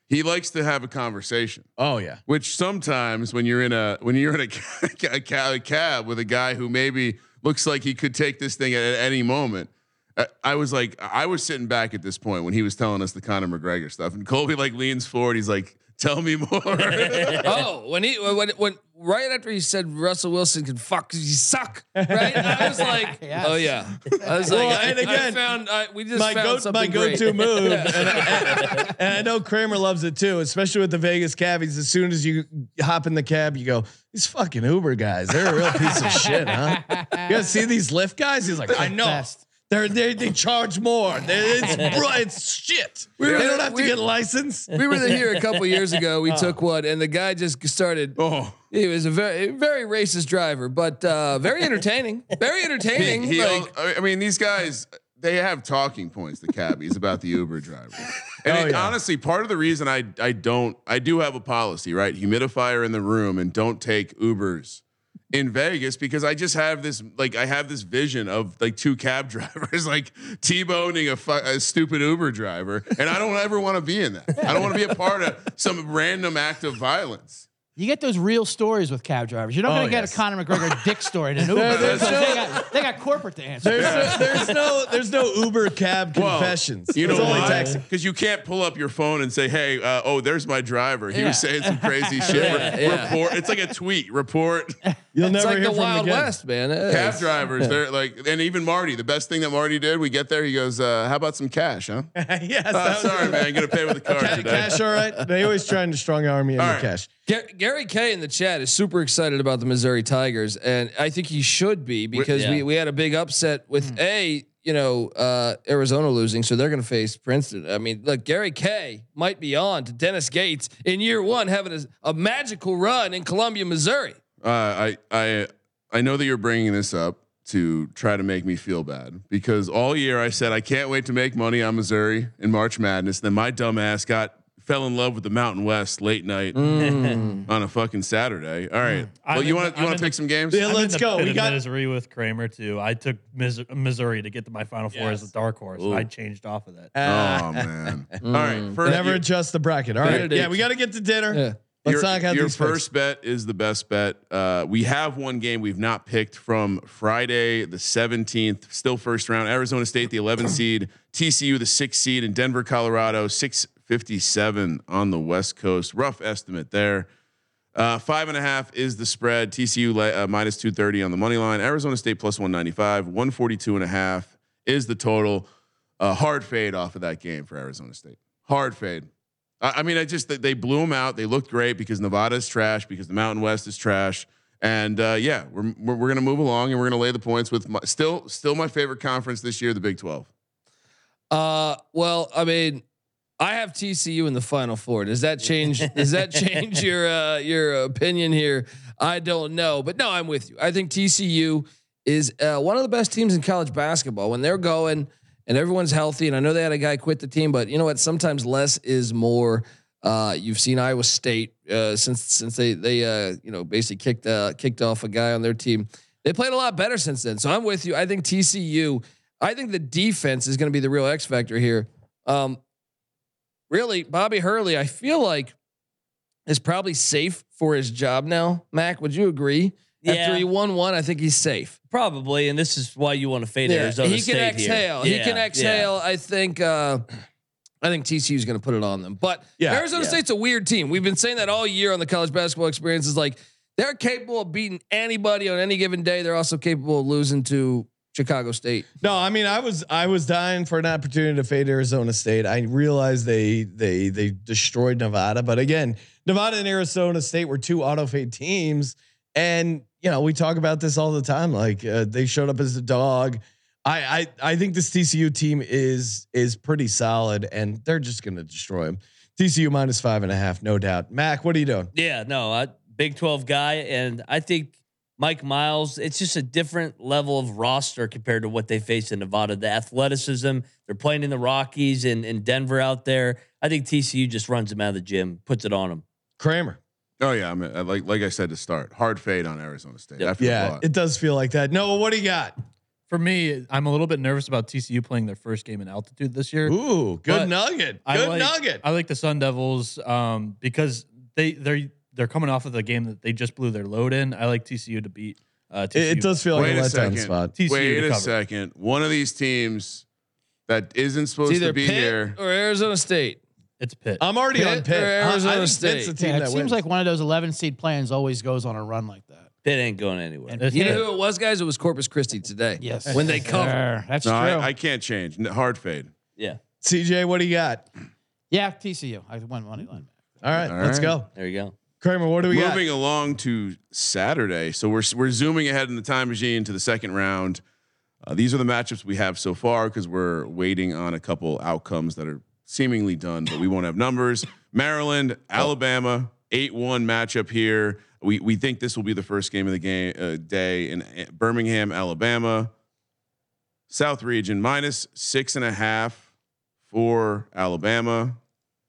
Speaker 3: he likes to have a conversation.
Speaker 1: oh yeah.
Speaker 3: Which sometimes when you're in a when you're in a, ca- a cab with a guy who maybe looks like he could take this thing at, at any moment. I- I was like, I was sitting back at this point when he was telling us the Conor McGregor stuff, and Colby like leans forward. He's like, "Tell me more."
Speaker 4: oh, when he when when right after he said Russell Wilson can fuck you suck, right? I was like,
Speaker 7: Yes.
Speaker 4: oh yeah. I was
Speaker 1: Well,
Speaker 4: like, I,
Speaker 1: and again,
Speaker 4: I found I, we just
Speaker 1: my
Speaker 4: found
Speaker 1: go
Speaker 4: something
Speaker 1: my go to
Speaker 4: great.
Speaker 1: move, and, I, and I know Kramer loves it too, especially with the Vegas cabbies. As soon as you hop in the cab, you go, "These fucking Uber guys, they're a real piece of shit, huh?" You guys see these Lyft guys? He's like, "I know."
Speaker 7: Best.
Speaker 1: They're, they they charge more. They- It's bro, it's shit.
Speaker 4: We were-
Speaker 1: they don't have to
Speaker 4: we-
Speaker 1: get licensed.
Speaker 4: We were here a couple years ago. We took one, and the guy just started.
Speaker 3: oh,
Speaker 4: He was a very very racist driver, but uh, very entertaining. Very entertaining.
Speaker 3: he, he
Speaker 4: like,
Speaker 3: al- I mean, these guys they have talking points. The cabbies about the Uber driver. And
Speaker 1: Oh,
Speaker 3: it-
Speaker 1: yeah.
Speaker 3: honestly, part of the reason I I don't I do have a policy, right? Humidifier in the room and don't take Ubers in Vegas because I just have this like I have this vision of like two cab drivers like t-boning a, fu- a stupid Uber driver, and I don't ever want to be in that. I don't want to be a part of some random act of violence.
Speaker 7: You get those real stories with cab drivers. You're not
Speaker 1: Oh,
Speaker 7: going to get
Speaker 1: yes.
Speaker 7: a Conor McGregor dick story in an Uber.
Speaker 1: there's
Speaker 7: because
Speaker 1: no-
Speaker 7: they, got, they got corporate to answer.
Speaker 1: There's no, there's no there's no Uber cab
Speaker 3: Well,
Speaker 1: confessions.
Speaker 3: You know
Speaker 1: it's only
Speaker 3: why?
Speaker 1: taxi.
Speaker 3: Because you can't pull up your phone and say, "Hey, uh, oh, there's my driver. He
Speaker 7: Yeah.
Speaker 3: was saying some crazy shit."
Speaker 4: Yeah, yeah.
Speaker 3: Report. It's like a tweet. Report.
Speaker 1: You'll
Speaker 4: it's
Speaker 1: never
Speaker 4: like
Speaker 1: hear
Speaker 4: the
Speaker 1: from him
Speaker 4: Wild
Speaker 1: again.
Speaker 4: West, man. It
Speaker 3: Cab
Speaker 4: is.
Speaker 3: drivers, they're like, and even Marty. The best thing that Marty did, we get there, he goes, uh, "How about some cash, huh?"
Speaker 1: yes,
Speaker 3: Uh,
Speaker 1: that was-
Speaker 3: sorry, man, gonna pay with the card
Speaker 1: Ca-
Speaker 3: today.
Speaker 1: cash, all right. They always trying to strong arm you
Speaker 3: All
Speaker 1: into
Speaker 3: right.
Speaker 1: cash.
Speaker 4: Ga- Gary K in the chat is super excited about the Missouri Tigers, and I think he should be because
Speaker 5: Yeah.
Speaker 4: we, we had a big upset with a you know uh, Arizona losing, so they're going to face Princeton. I mean, look, Gary K might be on to Dennis Gates in year one, having a, a magical run in Columbia, Missouri.
Speaker 3: Uh, I I I know that you're bringing this up to try to make me feel bad because all year I said I can't wait to make money on Missouri in March Madness. Then my dumb ass got fell in love with the Mountain West late night mm. on a fucking Saturday. All right, mm.
Speaker 6: I'm
Speaker 3: well, you
Speaker 6: in
Speaker 3: want you want to pick
Speaker 6: the-
Speaker 3: some games?
Speaker 1: Yeah,
Speaker 6: I'm
Speaker 1: let's
Speaker 6: in the
Speaker 1: go.
Speaker 6: pit
Speaker 1: We
Speaker 6: of
Speaker 1: got
Speaker 6: misery with Kramer too. I took Mis- Missouri to get to my Final Four as a dark horse.
Speaker 5: Ooh.
Speaker 6: I changed off of that. Ah.
Speaker 3: Oh man! All right, mm. first,
Speaker 1: Never
Speaker 3: your,
Speaker 1: adjust the bracket. All right. Yeah, we got to get to dinner.
Speaker 4: Yeah.
Speaker 1: Let's
Speaker 3: your,
Speaker 1: knock out
Speaker 3: your
Speaker 1: these picks.
Speaker 3: first bet is the best bet. Uh, we have one game we've not picked from Friday the 17th, still first round. Arizona State, the 11 seed, TCU, the six seed, and Denver, Colorado, 657 on the West Coast. Rough estimate there. Uh, five and a half is the spread. TCU uh, minus 230 on the money line. Arizona State plus 195. 142 and a half is the total. Uh, hard fade off of that game for Arizona State. Hard fade. I, I mean, I just they- blew them out. They looked great because Nevada is trash because the Mountain West is trash. And uh, yeah, we're, we're we're gonna move along and we're gonna lay the points with my, still still my favorite conference this year, the Big Twelve.
Speaker 4: Uh, well, I mean, I have TCU in the Final Four. Does that change? does that change your uh, your opinion here? I don't know, but no, I'm with you. I think TCU is uh, one of the best teams in college basketball when they're going and everyone's healthy. And I know they had a guy quit the team, but you know what? Sometimes less is more. Uh, you've seen Iowa State uh, since since they they uh, you know basically kicked uh, kicked off a guy on their team. They played a lot better since then. So I'm with you. I think TCU. I think the defense is going to be the real X factor here. Um, really, Bobby Hurley, I feel like is probably safe for his job now. Mac, would you agree?
Speaker 5: Yeah.
Speaker 4: After he won one, I think he's safe.
Speaker 5: Probably, and this is why you want to fade Arizona State.
Speaker 4: he
Speaker 5: State
Speaker 4: can exhale.
Speaker 5: here.
Speaker 4: He
Speaker 5: Yeah,
Speaker 4: can
Speaker 5: yeah.
Speaker 4: exhale. I think. Uh, I think TCU is going to put it on them. But
Speaker 1: Yeah,
Speaker 4: Arizona
Speaker 5: yeah.
Speaker 4: State's a weird team. We've been saying that all year on the college basketball experience. Is like they're capable of beating anybody on any given day. They're also capable of losing to Chicago State.
Speaker 1: No, I mean, I was I was dying for an opportunity to fade Arizona State. I realized they they they destroyed Nevada, but again, Nevada and Arizona State were two auto fade teams, and you know we talk about this all the time. Like uh, they showed up as a dog. I, I I think this TCU team is is pretty solid, and they're just going to destroy them. TCU minus five and a half, no doubt. Mac, what are you doing?
Speaker 5: Yeah, no, I, Big Twelve guy, and I think Mike Miles. It's just a different level of roster compared to what they face in Nevada. The athleticism, they're playing in the Rockies and in Denver out there. I think TCU just runs them out of the gym, puts it on them.
Speaker 1: Kramer.
Speaker 3: Oh yeah, I mean, like like I said to start, hard fade on Arizona State.
Speaker 5: Yep.
Speaker 1: Yeah, it does feel like that. No, what do you got?
Speaker 6: For me, I'm a little bit nervous about TCU playing their first game in altitude this year.
Speaker 1: Ooh, good
Speaker 6: But
Speaker 1: nugget.
Speaker 6: I
Speaker 1: Good
Speaker 6: like,
Speaker 1: nugget.
Speaker 6: I like the Sun Devils um, because they they're they're coming off of the game that they just blew their load in. I like TCU to beat. Uh, TCU.
Speaker 1: it, it does feel like
Speaker 3: Wait
Speaker 1: a
Speaker 3: a
Speaker 1: letdown
Speaker 3: second.
Speaker 1: spot.
Speaker 6: TCU
Speaker 3: Wait a
Speaker 6: cover.
Speaker 3: second. One of these teams that isn't supposed to be
Speaker 4: Pitt
Speaker 3: here.
Speaker 4: or Arizona State.
Speaker 6: It's Pitt.
Speaker 1: I'm already on
Speaker 4: Pitt
Speaker 1: Pitt.
Speaker 4: or
Speaker 1: I- I
Speaker 4: Arizona State?
Speaker 1: Pitt's team
Speaker 7: Yeah, it
Speaker 1: that
Speaker 7: seems
Speaker 1: wins.
Speaker 7: like one of those 11 seed plans always goes on a run like that.
Speaker 5: Pitt ain't going anywhere.
Speaker 7: And
Speaker 6: It's
Speaker 4: You know who it was, guys? It was Corpus Christi today.
Speaker 7: Yes.
Speaker 4: When they covered.
Speaker 7: There, That's
Speaker 3: No,
Speaker 7: true.
Speaker 3: I, I can't change. Hard fade.
Speaker 5: Yeah,
Speaker 1: CJ, what do you got?
Speaker 7: yeah, TCU. I won money line.
Speaker 1: All right,
Speaker 3: All
Speaker 1: let's
Speaker 3: right.
Speaker 1: go.
Speaker 5: there you go.
Speaker 1: Kramer, what do we got?
Speaker 3: Moving along to Saturday, so we're we're zooming ahead in the time machine to the second round. Uh, these are the matchups we have so far because we're waiting on a couple outcomes that are seemingly done, but we won't have numbers. Maryland, Alabama, eight one matchup here. We we think this will be the first game of the game uh, day in uh, Birmingham, Alabama. South region minus six and a half for Alabama.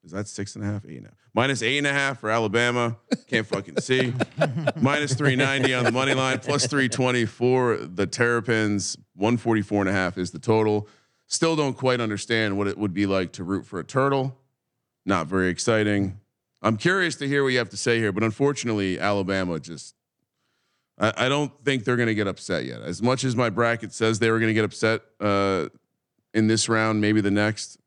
Speaker 3: Is that six and a half? Eight and a half. Minus eight and a half for Alabama. Can't fucking see. Minus 390 on the money line, plus 320 for the Terrapins. 144 and a half is the total. Still don't quite understand what it would be like to root for a turtle. Not very exciting. I'm curious to hear what you have to say here, but unfortunately, Alabama just. I, I don't think they're going to get upset yet. As much as my bracket says they were going to get upset uh, in this round, maybe the next.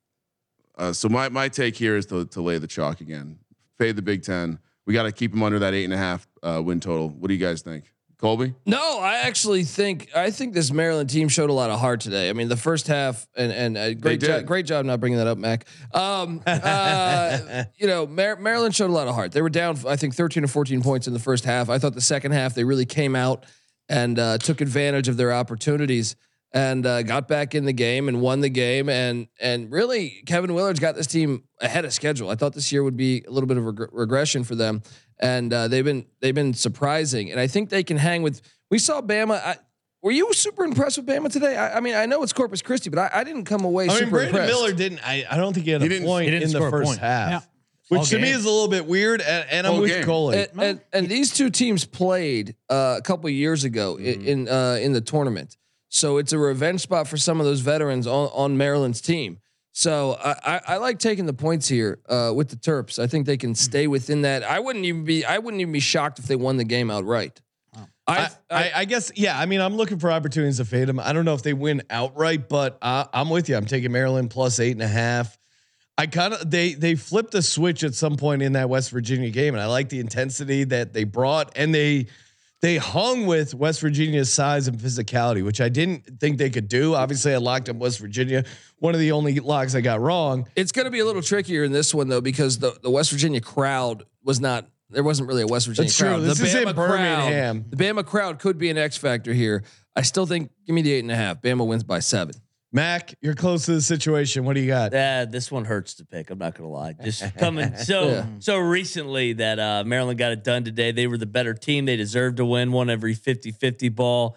Speaker 3: Uh, so my my take here is to to lay the chalk again, fade the Big Ten. We got to keep them under that eight and a half uh, win total. What do you guys think, Colby?
Speaker 4: No, I actually think I think this Maryland team showed a lot of heart today. I mean, the first half and and uh, great job, great job not bringing that up, Mac. Um, uh, you know, Mar- Maryland showed a lot of heart. They were down, I think, thirteen or fourteen points in the first half. I thought the second half they really came out and uh, took advantage of their opportunities and uh, got back in the game and won the game. And and really, Kevin Willard's got this team ahead of schedule. I thought this year would be a little bit of reg- regression for them, and uh, they've been they've been surprising. And I think they can hang with. We saw Bama. I, were you super impressed with Bama today? I, I mean, I know it's Corpus Christi, but I, I didn't come away
Speaker 1: I mean,
Speaker 4: super
Speaker 1: Brandon
Speaker 4: impressed.
Speaker 1: Miller didn't. I, I don't think he had
Speaker 3: He
Speaker 1: a
Speaker 3: didn't-
Speaker 1: point
Speaker 6: he didn't
Speaker 1: in the first
Speaker 6: point.
Speaker 1: half,
Speaker 7: Yeah.
Speaker 1: which
Speaker 6: All
Speaker 1: to me is a little bit weird. And, and I'm
Speaker 3: Whole
Speaker 1: with. Colby.
Speaker 4: and, and, and these two teams played uh, a couple years ago
Speaker 1: Mm-hmm.
Speaker 4: in uh, in the tournament, so it's a revenge spot for some of those veterans on, on Maryland's team. So I, I, I like taking the points here uh, with the Terps. I think they can stay within that. I wouldn't even be I wouldn't even be shocked if they won the game outright.
Speaker 1: I, I, I guess yeah. I mean, I'm looking for opportunities to fade them. I don't know if they win outright, but uh, I'm with you. I'm taking Maryland plus eight and a half. I kind of they they flipped a switch at some point in that West Virginia game, and I like the intensity that they brought, and they they hung with West Virginia's size and physicality, which I didn't think they could do. Obviously, I locked up West Virginia. One of the only locks I got wrong.
Speaker 4: It's going to be a little trickier in this one though because the, the West Virginia crowd was not there wasn't really a West Virginia
Speaker 1: That's true.
Speaker 4: crowd.
Speaker 1: This
Speaker 4: the
Speaker 1: is in Birmingham.
Speaker 4: crowd, the Bama crowd could be an X factor here. I still think give me the eight and a half. Bama wins by seven.
Speaker 1: Mac, you're close to the situation. What do you got?
Speaker 5: Uh, this one hurts to pick. I'm not gonna lie. Just coming so
Speaker 4: Yeah.
Speaker 5: so recently that uh, Maryland got it done today. They were the better team. They deserved to win one every 50-50 ball.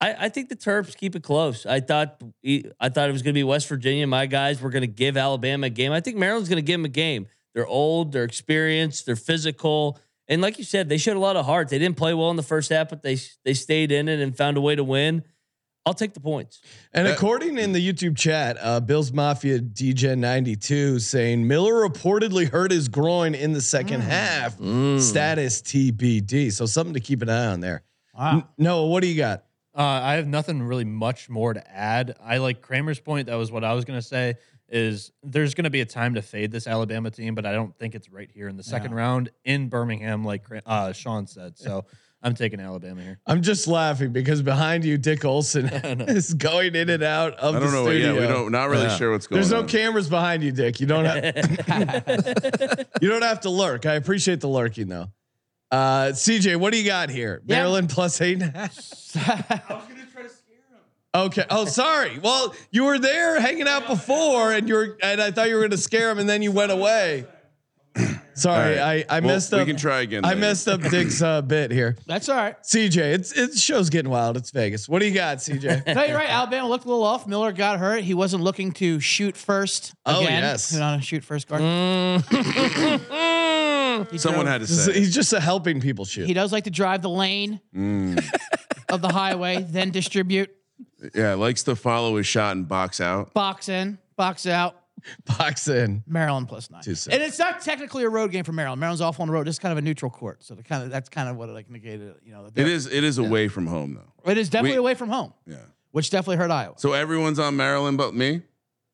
Speaker 5: I, I think the Terps keep it close. I thought I thought it was gonna be West Virginia. My guys were gonna give Alabama a game. I think Maryland's gonna give them a game. They're old, they're experienced, they're physical. And like you said, they showed a lot of heart. They didn't play well in the first half, but they they stayed in it and found a way to win. I'll take the points.
Speaker 1: And according in the YouTube chat, uh, Bills Mafia DJ 92 saying Miller reportedly hurt his groin in the second half. Status TBD. So something to keep an eye on there.
Speaker 7: Wow.
Speaker 1: N- Noah, what do you got?
Speaker 6: Uh, I have nothing really much more to add. I like Kramer's point. That was what I was going to say. Is there's going to be a time to fade this Alabama team, but I don't think it's right here in the second round in Birmingham, like uh, Sean said. So I'm taking Alabama here.
Speaker 1: I'm just laughing because behind you, Dick Olson is going in and out of
Speaker 3: I don't
Speaker 1: the
Speaker 3: know.
Speaker 1: studio.
Speaker 3: Yeah, we don't. Not really sure what's going on.
Speaker 1: There's no
Speaker 3: on.
Speaker 1: cameras behind you, Dick. You don't have you don't have to lurk. I appreciate the lurking though. Uh, CJ, what do you got here?
Speaker 7: Yeah.
Speaker 1: Maryland plus eight and a half. Okay. Oh, sorry. Well, you were there hanging out before, and you were, and I thought you were going to scare him, and then you went away. Sorry,
Speaker 3: All right.
Speaker 1: I I
Speaker 3: Well,
Speaker 1: messed
Speaker 3: we
Speaker 1: up.
Speaker 3: can try again
Speaker 1: I
Speaker 3: later.
Speaker 1: messed up Dick's uh, bit here.
Speaker 7: That's all right.
Speaker 1: CJ, it's it's show's getting wild. It's Vegas. What do you got, CJ?
Speaker 7: No, you're right. Alabama looked a little off. Miller got hurt. He wasn't looking to shoot first.
Speaker 1: Oh,
Speaker 7: Again.
Speaker 1: yes.
Speaker 7: He's not a shoot first guard. He
Speaker 3: Someone
Speaker 7: drove-
Speaker 3: had to
Speaker 1: This is-
Speaker 3: say.
Speaker 1: he's just a helping people shoot.
Speaker 7: He does like to drive the lane
Speaker 3: Mm.
Speaker 7: of the highway, then distribute,
Speaker 3: Yeah, likes to follow his shot and box out.
Speaker 7: box in, box out.
Speaker 1: Box in.
Speaker 7: Maryland plus nine.
Speaker 1: Two cents.
Speaker 7: And it's not technically a road game for Maryland. Maryland's off on the road. It's kind of a neutral court. So the kind of that's kind of what it like negated. You know,
Speaker 3: It is. It is away from home though.
Speaker 7: It is definitely
Speaker 3: We-
Speaker 7: away from home,
Speaker 3: Yeah.
Speaker 7: which definitely hurt Iowa.
Speaker 3: So everyone's on Maryland but me.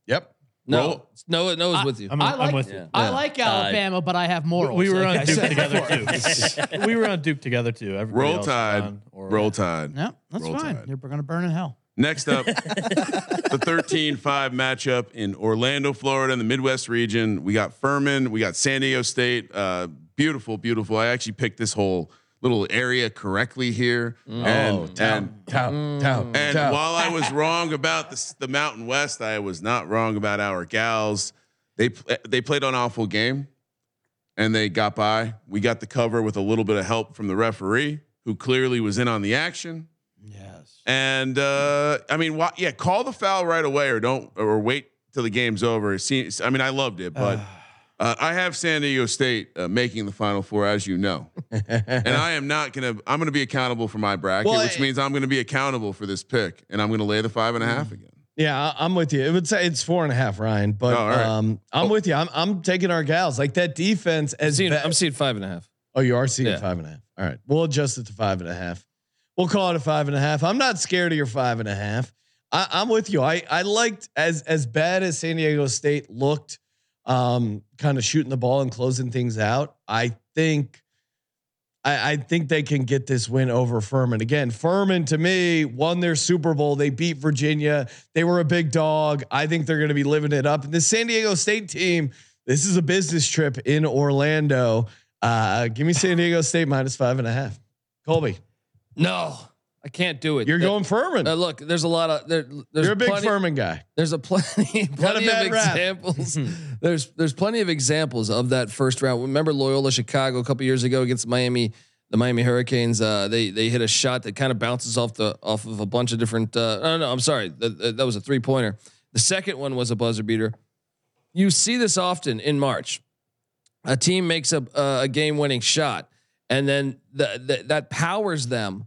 Speaker 1: Yep.
Speaker 4: No,
Speaker 3: Roll.
Speaker 4: no, no is with you.
Speaker 6: I'm,
Speaker 7: I
Speaker 6: I'm
Speaker 7: like
Speaker 6: with you.
Speaker 7: I like Alabama, but I have morals.
Speaker 6: We were
Speaker 7: like
Speaker 6: on Duke together too. we were on Duke together too. Everybody
Speaker 3: Roll Tide.
Speaker 6: or-
Speaker 3: Roll Tide.
Speaker 7: No, that's
Speaker 3: Roll
Speaker 7: fine.
Speaker 3: Tide.
Speaker 7: You're going to burn in hell.
Speaker 3: Next up, the 13-5 matchup in Orlando, Florida, in the Midwest region. We got Furman. We got San Diego State. Uh, beautiful, beautiful. I actually picked this whole little area correctly here. And,
Speaker 1: oh, town,
Speaker 3: and
Speaker 1: town, town,
Speaker 3: And
Speaker 1: town.
Speaker 3: while I was wrong about the, the Mountain West, I was not wrong about our gals. They they played an awful game, and they got by. We got the cover with a little bit of help from the referee, who clearly was in on the action.
Speaker 7: Yes.
Speaker 3: And uh, I mean, why, yeah, call the foul right away, or don't, or wait till the game's over. See, I mean, I loved it, but. Uh, I have San Diego State uh, making the Final Four, as you know, and I am not gonna. I'm gonna be accountable for my bracket,
Speaker 1: Well,
Speaker 3: which
Speaker 1: I-
Speaker 3: means I'm gonna be accountable for this pick, and I'm gonna lay the five and a half again.
Speaker 1: Yeah, I- I'm with you. It would say it's four and a half, Ryan. But
Speaker 3: Oh, all right.
Speaker 1: um, I'm with you. I'm I'm taking our gals. Like that defense as
Speaker 4: Seeing-
Speaker 1: ba-
Speaker 4: I'm seeing five and a half.
Speaker 1: Oh, you are seeing
Speaker 4: Yeah.
Speaker 1: five and a half. All right. We'll adjust it to five and a half. We'll call it a five and a half. I'm not scared of your five and a half. I, I'm with you. I, I liked as as bad as San Diego State looked, um, kind of shooting the ball and closing things out. I think I, I think they can get this win over Furman. Again, Furman to me won their Super Bowl. They beat Virginia. They were a big dog. I think they're going to be living it up. And the San Diego State team, this is a business trip in Orlando. Uh, give me San Diego State minus five and a half. Colby,
Speaker 4: No, I can't do it.
Speaker 1: you're
Speaker 4: There-
Speaker 1: going Furman.
Speaker 4: Uh, look, there's a lot of there. There's
Speaker 1: you're a big
Speaker 4: plenty,
Speaker 1: Furman guy.
Speaker 4: There's a plenty,
Speaker 1: Got a
Speaker 4: plenty of examples. there's there's plenty of examples of that first round. Remember Loyola Chicago a couple years ago against Miami, the Miami Hurricanes. Uh, they they hit a shot that kind of bounces off the off of a bunch of different. Uh, no, no, I'm sorry, that, that was a three pointer. The second one was a buzzer beater. You see this often in March. A team makes a uh, a game winning shot, and then the, the, that powers them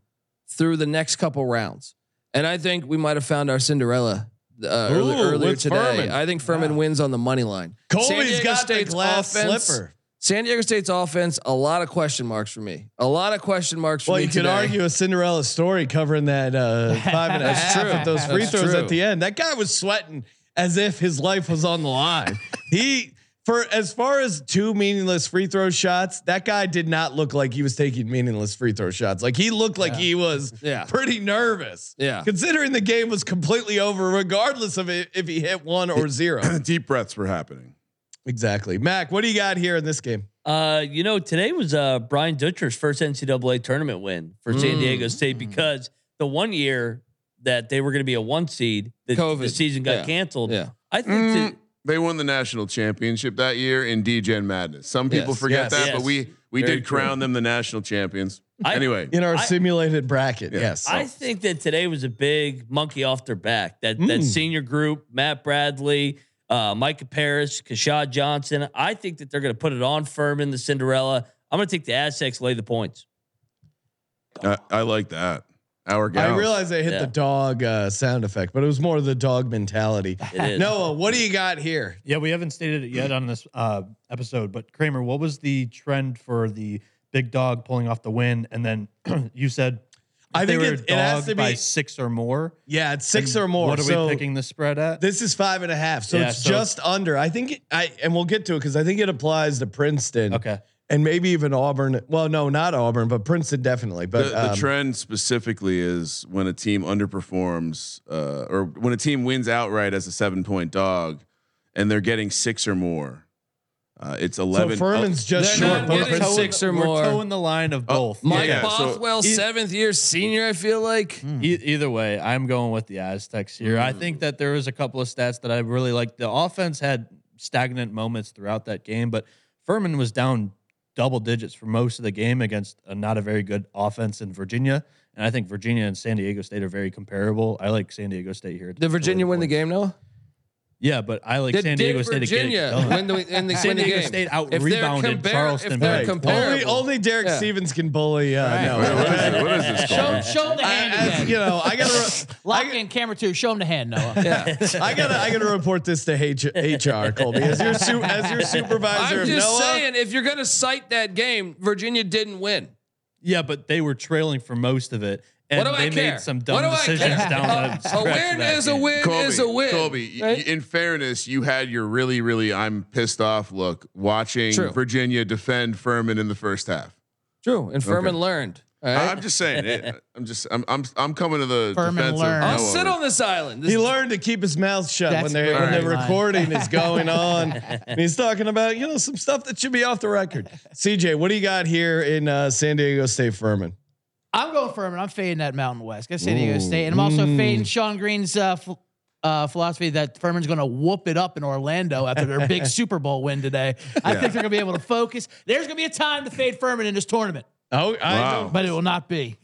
Speaker 4: through the next couple rounds. And I think we might have found our Cinderella uh, early, earlier today.
Speaker 1: Furman.
Speaker 4: I think Furman wins on the money line. San
Speaker 1: Colby's
Speaker 4: Diego
Speaker 1: got
Speaker 4: State's
Speaker 1: the glass
Speaker 4: offense-
Speaker 1: slipper.
Speaker 4: San Diego State's offense, a lot of question marks for me. A lot of question marks for
Speaker 1: Well,
Speaker 4: me.
Speaker 1: you could argue a Cinderella story covering that uh, five and a
Speaker 4: That's
Speaker 1: half
Speaker 4: true.
Speaker 1: at those free
Speaker 4: That's
Speaker 1: throws
Speaker 4: true.
Speaker 1: at the end. That guy was sweating as if his life was on the line. he for as far as two meaningless free throw shots, that guy did not look like he was taking meaningless free throw shots. Like he looked like he was
Speaker 4: Yeah.
Speaker 1: pretty nervous.
Speaker 4: Yeah.
Speaker 1: Considering the game was completely over, regardless of it, if he hit one or zero.
Speaker 3: Deep breaths were happening.
Speaker 1: exactly. Mac, what do you got here in this game?
Speaker 5: Uh, you know, today was uh Brian Dutcher's first NCAA tournament win for San
Speaker 4: Mm.
Speaker 5: Diego State because the one year that they were going to be a one seed, the, the season got
Speaker 4: Yeah.
Speaker 5: canceled.
Speaker 4: Yeah.
Speaker 5: I think
Speaker 3: Mm,
Speaker 5: that
Speaker 3: they won the national championship that year in DGen Madness. Some people
Speaker 4: Yes.
Speaker 3: forget
Speaker 1: Yes.
Speaker 3: that,
Speaker 5: Yes.
Speaker 3: but we we
Speaker 1: Very
Speaker 3: did
Speaker 1: true.
Speaker 3: crown them the national champions.
Speaker 5: I-
Speaker 3: anyway,
Speaker 1: In our
Speaker 5: I-
Speaker 1: simulated bracket,
Speaker 3: Yeah.
Speaker 1: yes.
Speaker 5: I think that today was a big monkey off their back. That
Speaker 1: Mm.
Speaker 5: that senior group, Matt Bradley, uh, Micah Parrish, Keshad Johnson. I think that they're going to put it on Furman, the Cinderella. I'm going to take the Aztecs, lay the points.
Speaker 3: I, I like that. Our
Speaker 1: I
Speaker 3: gals.
Speaker 1: realized I hit
Speaker 5: Yeah.
Speaker 1: the dog uh, sound effect, but it was more the dog mentality.
Speaker 5: It is.
Speaker 1: Noah, what do you got here?
Speaker 6: Yeah, we haven't stated it yet on this uh, episode, but Kramer, what was the trend for the big dog pulling off the win? And then you said
Speaker 1: I
Speaker 6: they
Speaker 1: think
Speaker 6: were
Speaker 1: it, it has
Speaker 6: dogged
Speaker 1: to
Speaker 6: by
Speaker 1: be.
Speaker 6: six or more.
Speaker 1: Yeah, it's six or more.
Speaker 6: What are
Speaker 1: so
Speaker 6: we picking the spread at?
Speaker 1: This is five and a half, so
Speaker 6: Yeah,
Speaker 1: it's
Speaker 6: so-
Speaker 1: just under. I think it, I and we'll get to it because I think it applies to Princeton.
Speaker 6: okay.
Speaker 1: And maybe even Auburn. Well, no, not Auburn, but Princeton definitely. But
Speaker 3: the
Speaker 1: um,
Speaker 3: trend specifically is when a team underperforms, uh, or when a team wins outright as a seven point dog, and they're getting six or more. Uh, it's
Speaker 1: so
Speaker 3: eleven.
Speaker 1: Furman's just
Speaker 4: They're
Speaker 1: short.
Speaker 4: not
Speaker 1: but
Speaker 4: getting
Speaker 1: Princeton-
Speaker 4: six or
Speaker 6: We're
Speaker 4: more.
Speaker 6: towing the line of both.
Speaker 4: Mike
Speaker 3: Yeah, so-
Speaker 4: Bothwell, seventh year senior. I feel like
Speaker 6: E- either way, I'm going with the Aztecs here. I think that there was a couple of stats that I really liked. The offense had stagnant moments throughout that game, but Furman was down double digits for most of the game against a not a very good offense in Virginia. And I think Virginia and San Diego State are very comparable. I like San Diego State here.
Speaker 4: Did Virginia win the game, Noah?
Speaker 6: Yeah, but I like
Speaker 4: Did,
Speaker 6: San Diego State
Speaker 4: Virginia
Speaker 6: to get it
Speaker 4: the, in the,
Speaker 6: San
Speaker 4: win
Speaker 6: Diego? State out
Speaker 4: If they're
Speaker 6: rebounded
Speaker 4: compar-
Speaker 6: Charleston
Speaker 4: If
Speaker 1: Only, only Derek
Speaker 4: Yeah.
Speaker 1: Stevens can bully. Uh,
Speaker 7: Right.
Speaker 1: no.
Speaker 3: What- what is it- what is this
Speaker 7: Show, show him the
Speaker 1: I,
Speaker 7: hand
Speaker 1: as, you know, I gotta,
Speaker 7: Lock in camera two. Show him the hand, Noah.
Speaker 4: yeah.
Speaker 1: I gotta, I gotta report this to H, HR, Colby, as your su- as your supervisor
Speaker 4: I'm just
Speaker 1: Noah.
Speaker 4: saying, if you're going to cite that game, Virginia didn't win.
Speaker 6: Yeah, but they were trailing for most of it. And
Speaker 4: What do I
Speaker 6: they
Speaker 4: care?
Speaker 6: made some
Speaker 4: What
Speaker 6: dumb
Speaker 4: do I
Speaker 6: decisions
Speaker 4: care?
Speaker 6: down
Speaker 4: A-
Speaker 6: the
Speaker 4: a win is a win
Speaker 3: Colby,
Speaker 4: is a win.
Speaker 3: Colby, y-
Speaker 4: right?
Speaker 3: in fairness, you had your really, really I'm pissed off look watching
Speaker 4: True.
Speaker 3: Virginia defend Furman in the first half.
Speaker 4: True, and Furman
Speaker 3: Okay.
Speaker 4: learned.
Speaker 3: I-
Speaker 4: right?
Speaker 3: I'm just saying. It, I'm just. I'm. I'm. I'm coming to the
Speaker 7: Furman
Speaker 3: defense
Speaker 7: learned.
Speaker 4: I'll sit on this island. This
Speaker 1: He learned to keep his mouth shut when they
Speaker 7: very
Speaker 1: when the recording is going on, and he's talking about you know some stuff that should be off the record. CJ, what do you got here in uh, San Diego State Furman?
Speaker 7: I'm going Furman. I'm fading that Mountain West. Got San Diego State, and I'm also
Speaker 1: Mm.
Speaker 7: fading Sean Green's uh, uh, philosophy that Furman's going to whoop it up in Orlando after their big Super Bowl win today. I think they're going to be able to focus. There's going to be a time to fade Furman in this tournament,
Speaker 1: Oh, I
Speaker 3: Wow.
Speaker 1: don't.
Speaker 7: but it will not be.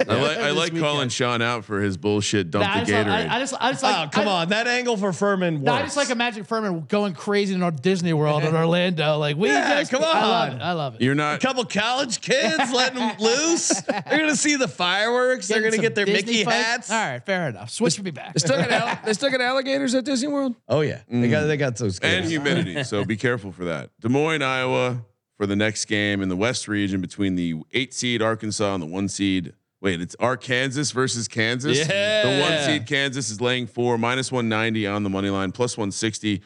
Speaker 3: I like. I
Speaker 7: This
Speaker 3: like calling. Sean out for his bullshit. Dump
Speaker 7: Nah,
Speaker 3: the
Speaker 7: just,
Speaker 3: Gatorade.
Speaker 7: I, I just, I just like.
Speaker 1: oh, come
Speaker 7: I-
Speaker 1: on, that angle for Furman. Works.
Speaker 7: No, I just like imagine Furman going crazy in our Disney World in Orlando. Like we
Speaker 1: Yeah,
Speaker 7: just,
Speaker 1: come
Speaker 7: I love
Speaker 1: on.
Speaker 7: it. I love it.
Speaker 3: You're not a
Speaker 1: couple college kids letting them loose. They're gonna see the fireworks. They're gonna get their
Speaker 7: Disney
Speaker 1: Mickey
Speaker 7: fights.
Speaker 1: hats.
Speaker 7: All right, fair enough. Switch me back.
Speaker 4: They still got al- they still got alligators at Disney World.
Speaker 1: Oh yeah, they got they got those.
Speaker 3: and humidity. So be careful for that. Des Moines, Iowa, for the next game in the West region between the eight seed Arkansas and the one seed. Wait, it's Arkansas versus Kansas. Yeah. The one seed Kansas is laying four minus one ninety on the money line, plus one sixty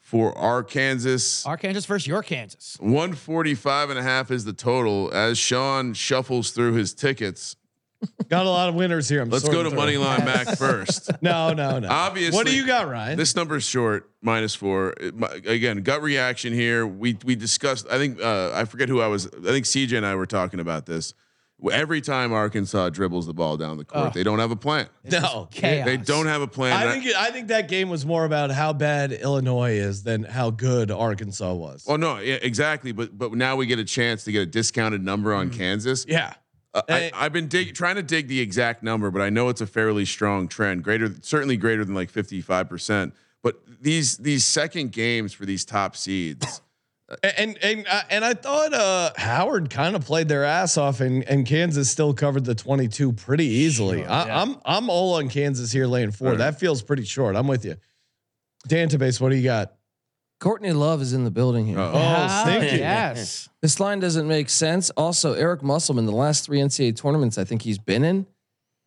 Speaker 3: for Arkansas.
Speaker 7: Arkansas versus your Kansas.
Speaker 3: 145 and a half is the total as Sean shuffles through his tickets.
Speaker 1: Got a lot of winners here. I'm
Speaker 3: Let's go to
Speaker 1: through.
Speaker 3: Moneyline Mac first.
Speaker 1: No, no, no.
Speaker 3: Obviously,
Speaker 1: what do you got, Ryan?
Speaker 3: This number's short, minus four. It- my- again, gut reaction here. We we discussed. I think uh, I forget who I was. I think CJ and I were talking about this. Every time Arkansas dribbles the ball down the court,
Speaker 7: Oh.
Speaker 3: they don't have a plan.
Speaker 1: no,
Speaker 7: Chaos.
Speaker 3: They don't have a plan.
Speaker 1: I think it, I think that game was more about how bad Illinois is than how good Arkansas was.
Speaker 3: Well, no, yeah, exactly. But but now we get a chance to get a discounted number on Kansas.
Speaker 1: yeah,
Speaker 3: Uh. I, I've been dig, trying to dig the exact number, but I know it's a fairly strong trend, greater certainly greater than like fifty five percent. But these these second games for these top seeds,
Speaker 1: and and uh, and I thought uh, Howard kind of played their ass off, and, and Kansas still covered the 22 pretty easily. I, I'm I'm all on Kansas here, laying four.
Speaker 3: All right.
Speaker 1: That feels pretty short. I'm with you. Dan Tabase, what do you got?
Speaker 4: Courtney Love is in the building here.
Speaker 3: Uh-oh.
Speaker 1: Oh,
Speaker 7: Ah,
Speaker 1: stinky.
Speaker 7: Yes.
Speaker 4: This line doesn't make sense. Also, Eric Musselman, the last three NCAA tournaments I think he's been in,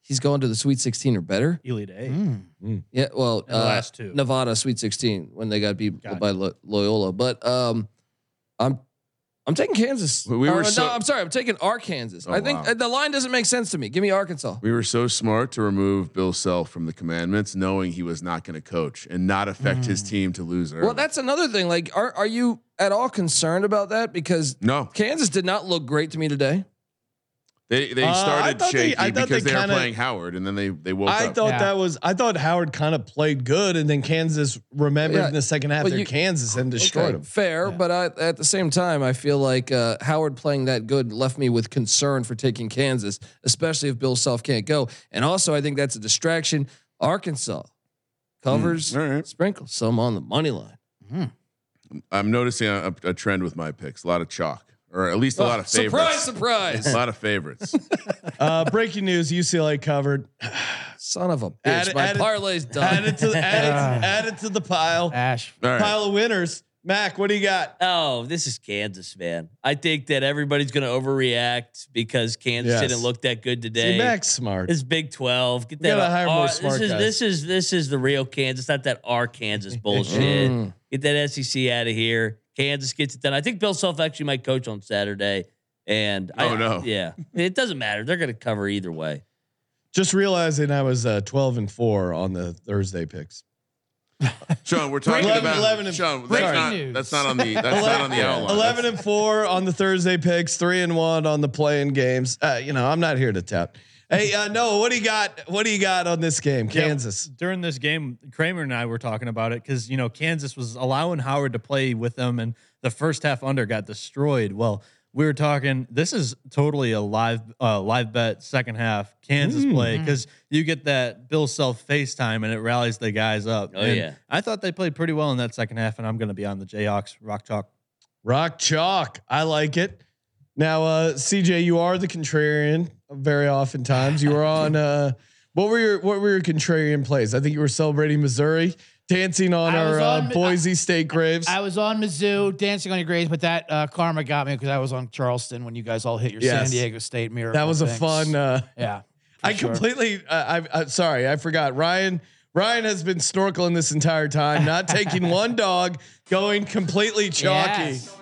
Speaker 4: he's going to the Sweet 16 or better.
Speaker 6: Elite Eight.
Speaker 7: Mm.
Speaker 4: Yeah, well,
Speaker 6: And the
Speaker 4: uh,
Speaker 6: last two.
Speaker 4: Nevada Sweet 16 when they got beat
Speaker 6: Gotcha.
Speaker 4: by Lo- Loyola. But um, I'm I'm taking Kansas.
Speaker 3: We were
Speaker 4: Or,
Speaker 3: so-
Speaker 4: no, I'm sorry, I'm taking Arkansas.
Speaker 3: Oh,
Speaker 4: I think
Speaker 3: wow.
Speaker 4: uh, the line doesn't make sense to me. Give me Arkansas.
Speaker 3: we were so smart to remove Bill Self from the commandments, knowing he was not going to coach and not affect his team to lose. Early.
Speaker 4: Well, that's another thing. Like, are are you at all concerned about that? Because
Speaker 3: no.
Speaker 4: Kansas did not look great to me today.
Speaker 3: They they
Speaker 1: Uh,
Speaker 3: started
Speaker 1: thought they-
Speaker 3: shaky
Speaker 1: I thought
Speaker 3: because
Speaker 1: they
Speaker 3: they, were
Speaker 1: kinda-
Speaker 3: playing Howard, and then they they woke
Speaker 1: I
Speaker 3: up.
Speaker 1: thought
Speaker 7: Yeah.
Speaker 1: that was I thought Howard kind of played good, and then Kansas remembered
Speaker 4: Yeah,
Speaker 1: in the second half
Speaker 4: but
Speaker 1: their
Speaker 4: you-
Speaker 1: Kansas and destroyed
Speaker 4: Okay,
Speaker 1: them.
Speaker 4: Fair, but I, at the same time, I feel like uh, Howard playing that good left me with concern for taking Kansas, especially if Bill Self can't go. And also, I think that's a distraction. Arkansas covers,
Speaker 3: all right.
Speaker 4: sprinkles some on the money line.
Speaker 3: I'm noticing a, a trend with my picks. A lot of chalk, or at least a lot of favorites.
Speaker 4: surprise, surprise.
Speaker 3: A lot of favorites.
Speaker 1: Uh, breaking news: UCLA covered.
Speaker 4: Son of a bitch!
Speaker 1: Add
Speaker 4: My
Speaker 1: add it-
Speaker 4: parlay's done.
Speaker 1: Add it to add it, add it to the pile.
Speaker 7: Ash.
Speaker 3: All right.
Speaker 1: Pile of winners. Mac, what do you got?
Speaker 5: Oh, this is Kansas, man. I think that everybody's going to overreact because Kansas
Speaker 1: Yes.
Speaker 5: didn't look that good
Speaker 1: See,
Speaker 5: today.
Speaker 1: Mac's smart.
Speaker 5: It's Big Twelve. Get
Speaker 1: We
Speaker 5: that.
Speaker 1: gotta hire more
Speaker 5: R-
Speaker 1: smart
Speaker 5: this is
Speaker 1: guys.
Speaker 5: this is this is the real Kansas, not that our Kansas bullshit.
Speaker 4: Mm.
Speaker 5: Get that SEC out of here. Kansas gets it done. I think Bill Self actually might coach on Saturday. And I,
Speaker 3: Oh, no.
Speaker 5: yeah, it doesn't matter. They're going to cover either way.
Speaker 1: Just realizing I was uh, 12 and four on the Thursday picks.
Speaker 3: Sean, we're talking
Speaker 1: Breaking-
Speaker 3: about
Speaker 1: 11 and-
Speaker 3: Sean. That's
Speaker 7: breaking
Speaker 3: not
Speaker 7: news.
Speaker 3: that's not on the that's not on the outline.
Speaker 1: 11 and four on the Thursday picks, three and one on the playing games. Uh, you know, I'm not here to tout. Hey, uh, Noah, what do you got? What do you got on this game,
Speaker 6: Yeah,
Speaker 1: Kansas?
Speaker 6: during this game, Kramer and I were talking about it because you know Kansas was allowing Howard to play with them, and the first half under got destroyed. Well, we were talking. This is totally a live uh, live bet second half Kansas play because you get that Bill Self FaceTime and it rallies the guys up.
Speaker 5: Oh,
Speaker 6: And
Speaker 5: yeah.
Speaker 6: I thought they played pretty well in that second half, and I'm going to be on the Jayhawks rock chalk.
Speaker 1: Rock chalk. I like it. Now, uh, CJ, you are the contrarian very oftentimes. You were on. Uh, what were your What were your contrarian plays? I think you were celebrating Missouri, dancing on
Speaker 7: I
Speaker 1: our uh,
Speaker 7: on-
Speaker 1: Boise State graves.
Speaker 7: I was on Mizzou, dancing on your graves, but that uh, karma got me because I was on Charleston when you guys all hit your
Speaker 1: Yes.
Speaker 7: San Diego State mirror.
Speaker 1: that was a fun. Uh,
Speaker 7: yeah.
Speaker 1: I
Speaker 7: sure.
Speaker 1: completely. Uh, I, I sorry, I forgot. Ryan. Ryan has been snorkeling this entire time, not taking one dog, going completely chalky.
Speaker 7: Yes.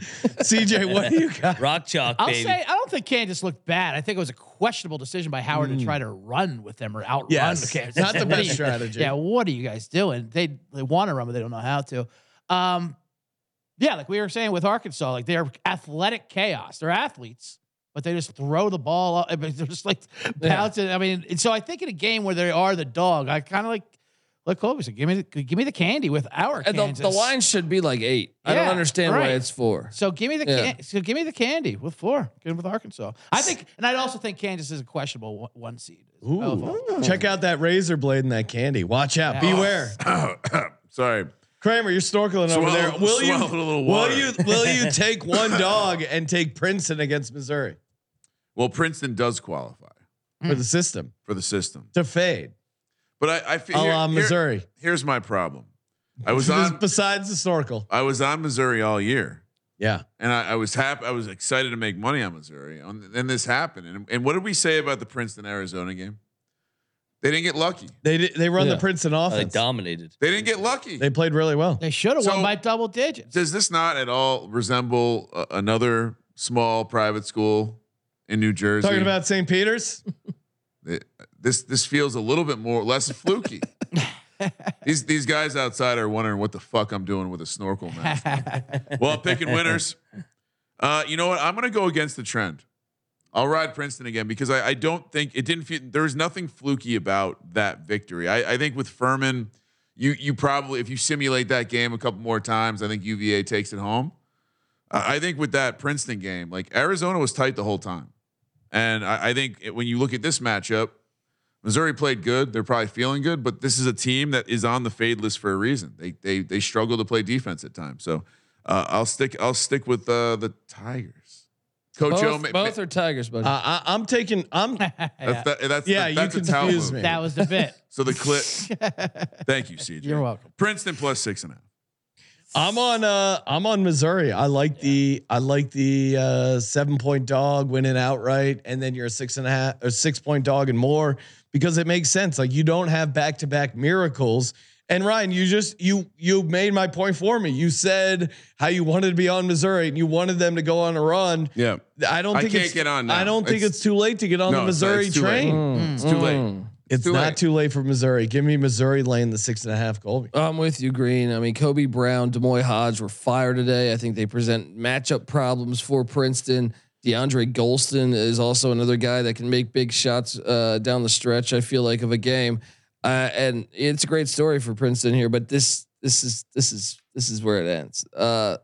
Speaker 1: CJ, what do you got?
Speaker 5: Rock chalk,
Speaker 7: I'll
Speaker 5: baby.
Speaker 7: say I don't think Kansas looked bad. I think it was a questionable decision by Howard to try to run with them or outrun
Speaker 1: Mm. Yes,
Speaker 7: Kansas.
Speaker 1: not the best strategy.
Speaker 7: Yeah, what are you guys doing? They they want to run, but they don't know how to. Um, yeah, like we were saying with Arkansas, like they're athletic chaos. They're athletes, but they just throw the ball. Up, they're just like bouncing. I mean, and so I think in a game where they are the dog, I kind of like. Like Kobe said, give me the, give me the candy with our
Speaker 4: And the,
Speaker 7: Kansas.
Speaker 4: the line should be like eight. I don't
Speaker 7: Yeah,
Speaker 4: understand why
Speaker 7: right.
Speaker 4: it's four.
Speaker 7: So give me the
Speaker 4: Yeah.
Speaker 7: can- so give me the candy with four. Good with Arkansas. I think, and I'd also think Kansas is a questionable one, one seed.
Speaker 1: Ooh. Check out that razor blade and that candy. Watch out.
Speaker 7: Yeah.
Speaker 1: Beware.
Speaker 3: Sorry.
Speaker 1: Kramer, you're snorkeling over
Speaker 3: Swallow-
Speaker 1: there. Will you
Speaker 3: swallowed a little
Speaker 1: will
Speaker 3: water.
Speaker 1: you will you take one dog and take Princeton against Missouri
Speaker 3: Well, Princeton does qualify
Speaker 1: for the system
Speaker 3: for the system,
Speaker 1: to fade?
Speaker 3: But I, I feel
Speaker 1: A
Speaker 3: here-
Speaker 1: la
Speaker 3: here-
Speaker 1: Missouri.
Speaker 3: here's my problem. I was on
Speaker 1: Besides the snorkel.
Speaker 3: I was on Missouri all year.
Speaker 1: Yeah.
Speaker 3: And I, I was happy. I was excited to make money on Missouri. And then this happened. And, and what did we say about the Princeton Arizona game? They didn't get lucky.
Speaker 1: They did, they run
Speaker 4: Yeah.
Speaker 1: the Princeton
Speaker 5: Oh, they dominated.
Speaker 3: They didn't get lucky.
Speaker 1: They played really well.
Speaker 7: They should have
Speaker 3: So-
Speaker 7: won by double digits.
Speaker 3: Does this not at all resemble uh, another small private school in New Jersey?
Speaker 1: Talking about St. Peter's.
Speaker 3: It- this this feels a little bit more less fluky. these these guys outside are wondering what the fuck I'm doing with a snorkel mask. well, I'm picking winners. Uh, you know what? I'm gonna go against the trend. I'll ride Princeton again because I, I don't think it didn't feel there was nothing fluky about that victory. I, I think with Furman, you you probably if you simulate that game a couple more times, I think UVA takes it home. I I think with that Princeton game, like Arizona was tight the whole time. And I, I think it- when you look at this matchup, Missouri played good. They're probably feeling good, but this is a team that is on the fade list for a reason. They they they struggle to play defense at times. So uh, I'll stick I'll stick with uh, the Tigers. Coach O,
Speaker 4: Both,
Speaker 3: ma-
Speaker 4: both
Speaker 3: ma-
Speaker 4: are Tigers, buddy.
Speaker 1: Uh, I, I'm taking. I'm.
Speaker 3: that's, that, that's
Speaker 1: Yeah,
Speaker 3: that-
Speaker 1: you
Speaker 3: that's a tout
Speaker 1: confused me.
Speaker 7: that was the bit.
Speaker 3: So the clip. Thank you, CJ.
Speaker 7: You're welcome.
Speaker 3: Princeton plus six and a half.
Speaker 1: I'm on. Uh, I'm on Missouri. I like the. I like the uh, seven point dog winning outright, and then you're a six and a half or six point dog and more because it makes sense. Like you don't have back to back miracles. And Ryan, you just you you made my point for me. You said how you wanted to be on Missouri and you wanted them to go on a run.
Speaker 3: Yeah.
Speaker 1: I don't
Speaker 3: I
Speaker 1: think
Speaker 3: can't
Speaker 1: it's,
Speaker 3: get on now.
Speaker 1: I don't think
Speaker 3: It's-
Speaker 1: it's too late to get on
Speaker 3: No,
Speaker 1: the
Speaker 3: it's not.
Speaker 1: Missouri
Speaker 3: It's too late.
Speaker 1: train.
Speaker 3: It's too late.
Speaker 4: Mm.
Speaker 1: It's
Speaker 3: too
Speaker 1: not
Speaker 3: late.
Speaker 1: too late for Missouri. Give me Missouri laying the six and a half Colby.
Speaker 4: I'm with you, Green. I mean, Kobe Brown, D'Moi Hodge were fired today. I think they present matchup problems for Princeton. DeAndre Gholston is also another guy that can make big shots uh, down the stretch. I feel like of a game, uh, and it's a great story for Princeton here. But this, this is this is this is where it ends. Uh,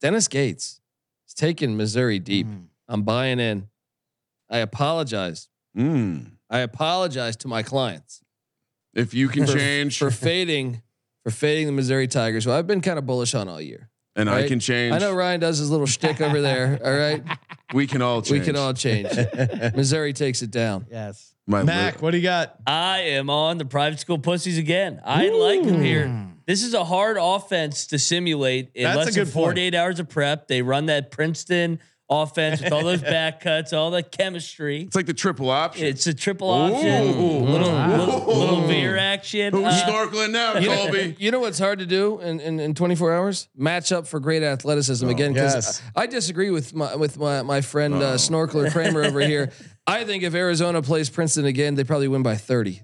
Speaker 4: Dennis Gates is taking Missouri deep. I'm buying in. I apologize.
Speaker 3: Mm.
Speaker 4: I apologize to my clients
Speaker 3: If you can
Speaker 4: for,
Speaker 3: change,
Speaker 4: for fading for fading the Missouri Tigers, who I've been kind of bullish on all year.
Speaker 3: And I can change,
Speaker 4: I know Ryan does his little shtick over there. All right,
Speaker 3: we can all change.
Speaker 4: we can all change. Missouri takes it down.
Speaker 7: Yes.
Speaker 3: My
Speaker 1: Mac, what do you got?
Speaker 5: I am on the private school pussies again. I like them here. This is a hard offense to simulate in
Speaker 1: That's a
Speaker 5: less than
Speaker 1: good point.
Speaker 5: 48 hours of prep. They run that Princeton offense with all those back cuts, all the chemistry.
Speaker 3: It's like the triple option.
Speaker 5: It's a triple option, little, little, little veer action.
Speaker 3: Who's
Speaker 5: Uh,
Speaker 3: snorkeling now, Colby?
Speaker 4: You know what's hard to do in, in, in 24 hours? Match up for great athleticism again. Because
Speaker 1: yes.
Speaker 4: I disagree with my with my my friend uh, Snorkeler Kramer over here. I think if Arizona plays Princeton again, they probably win by 30.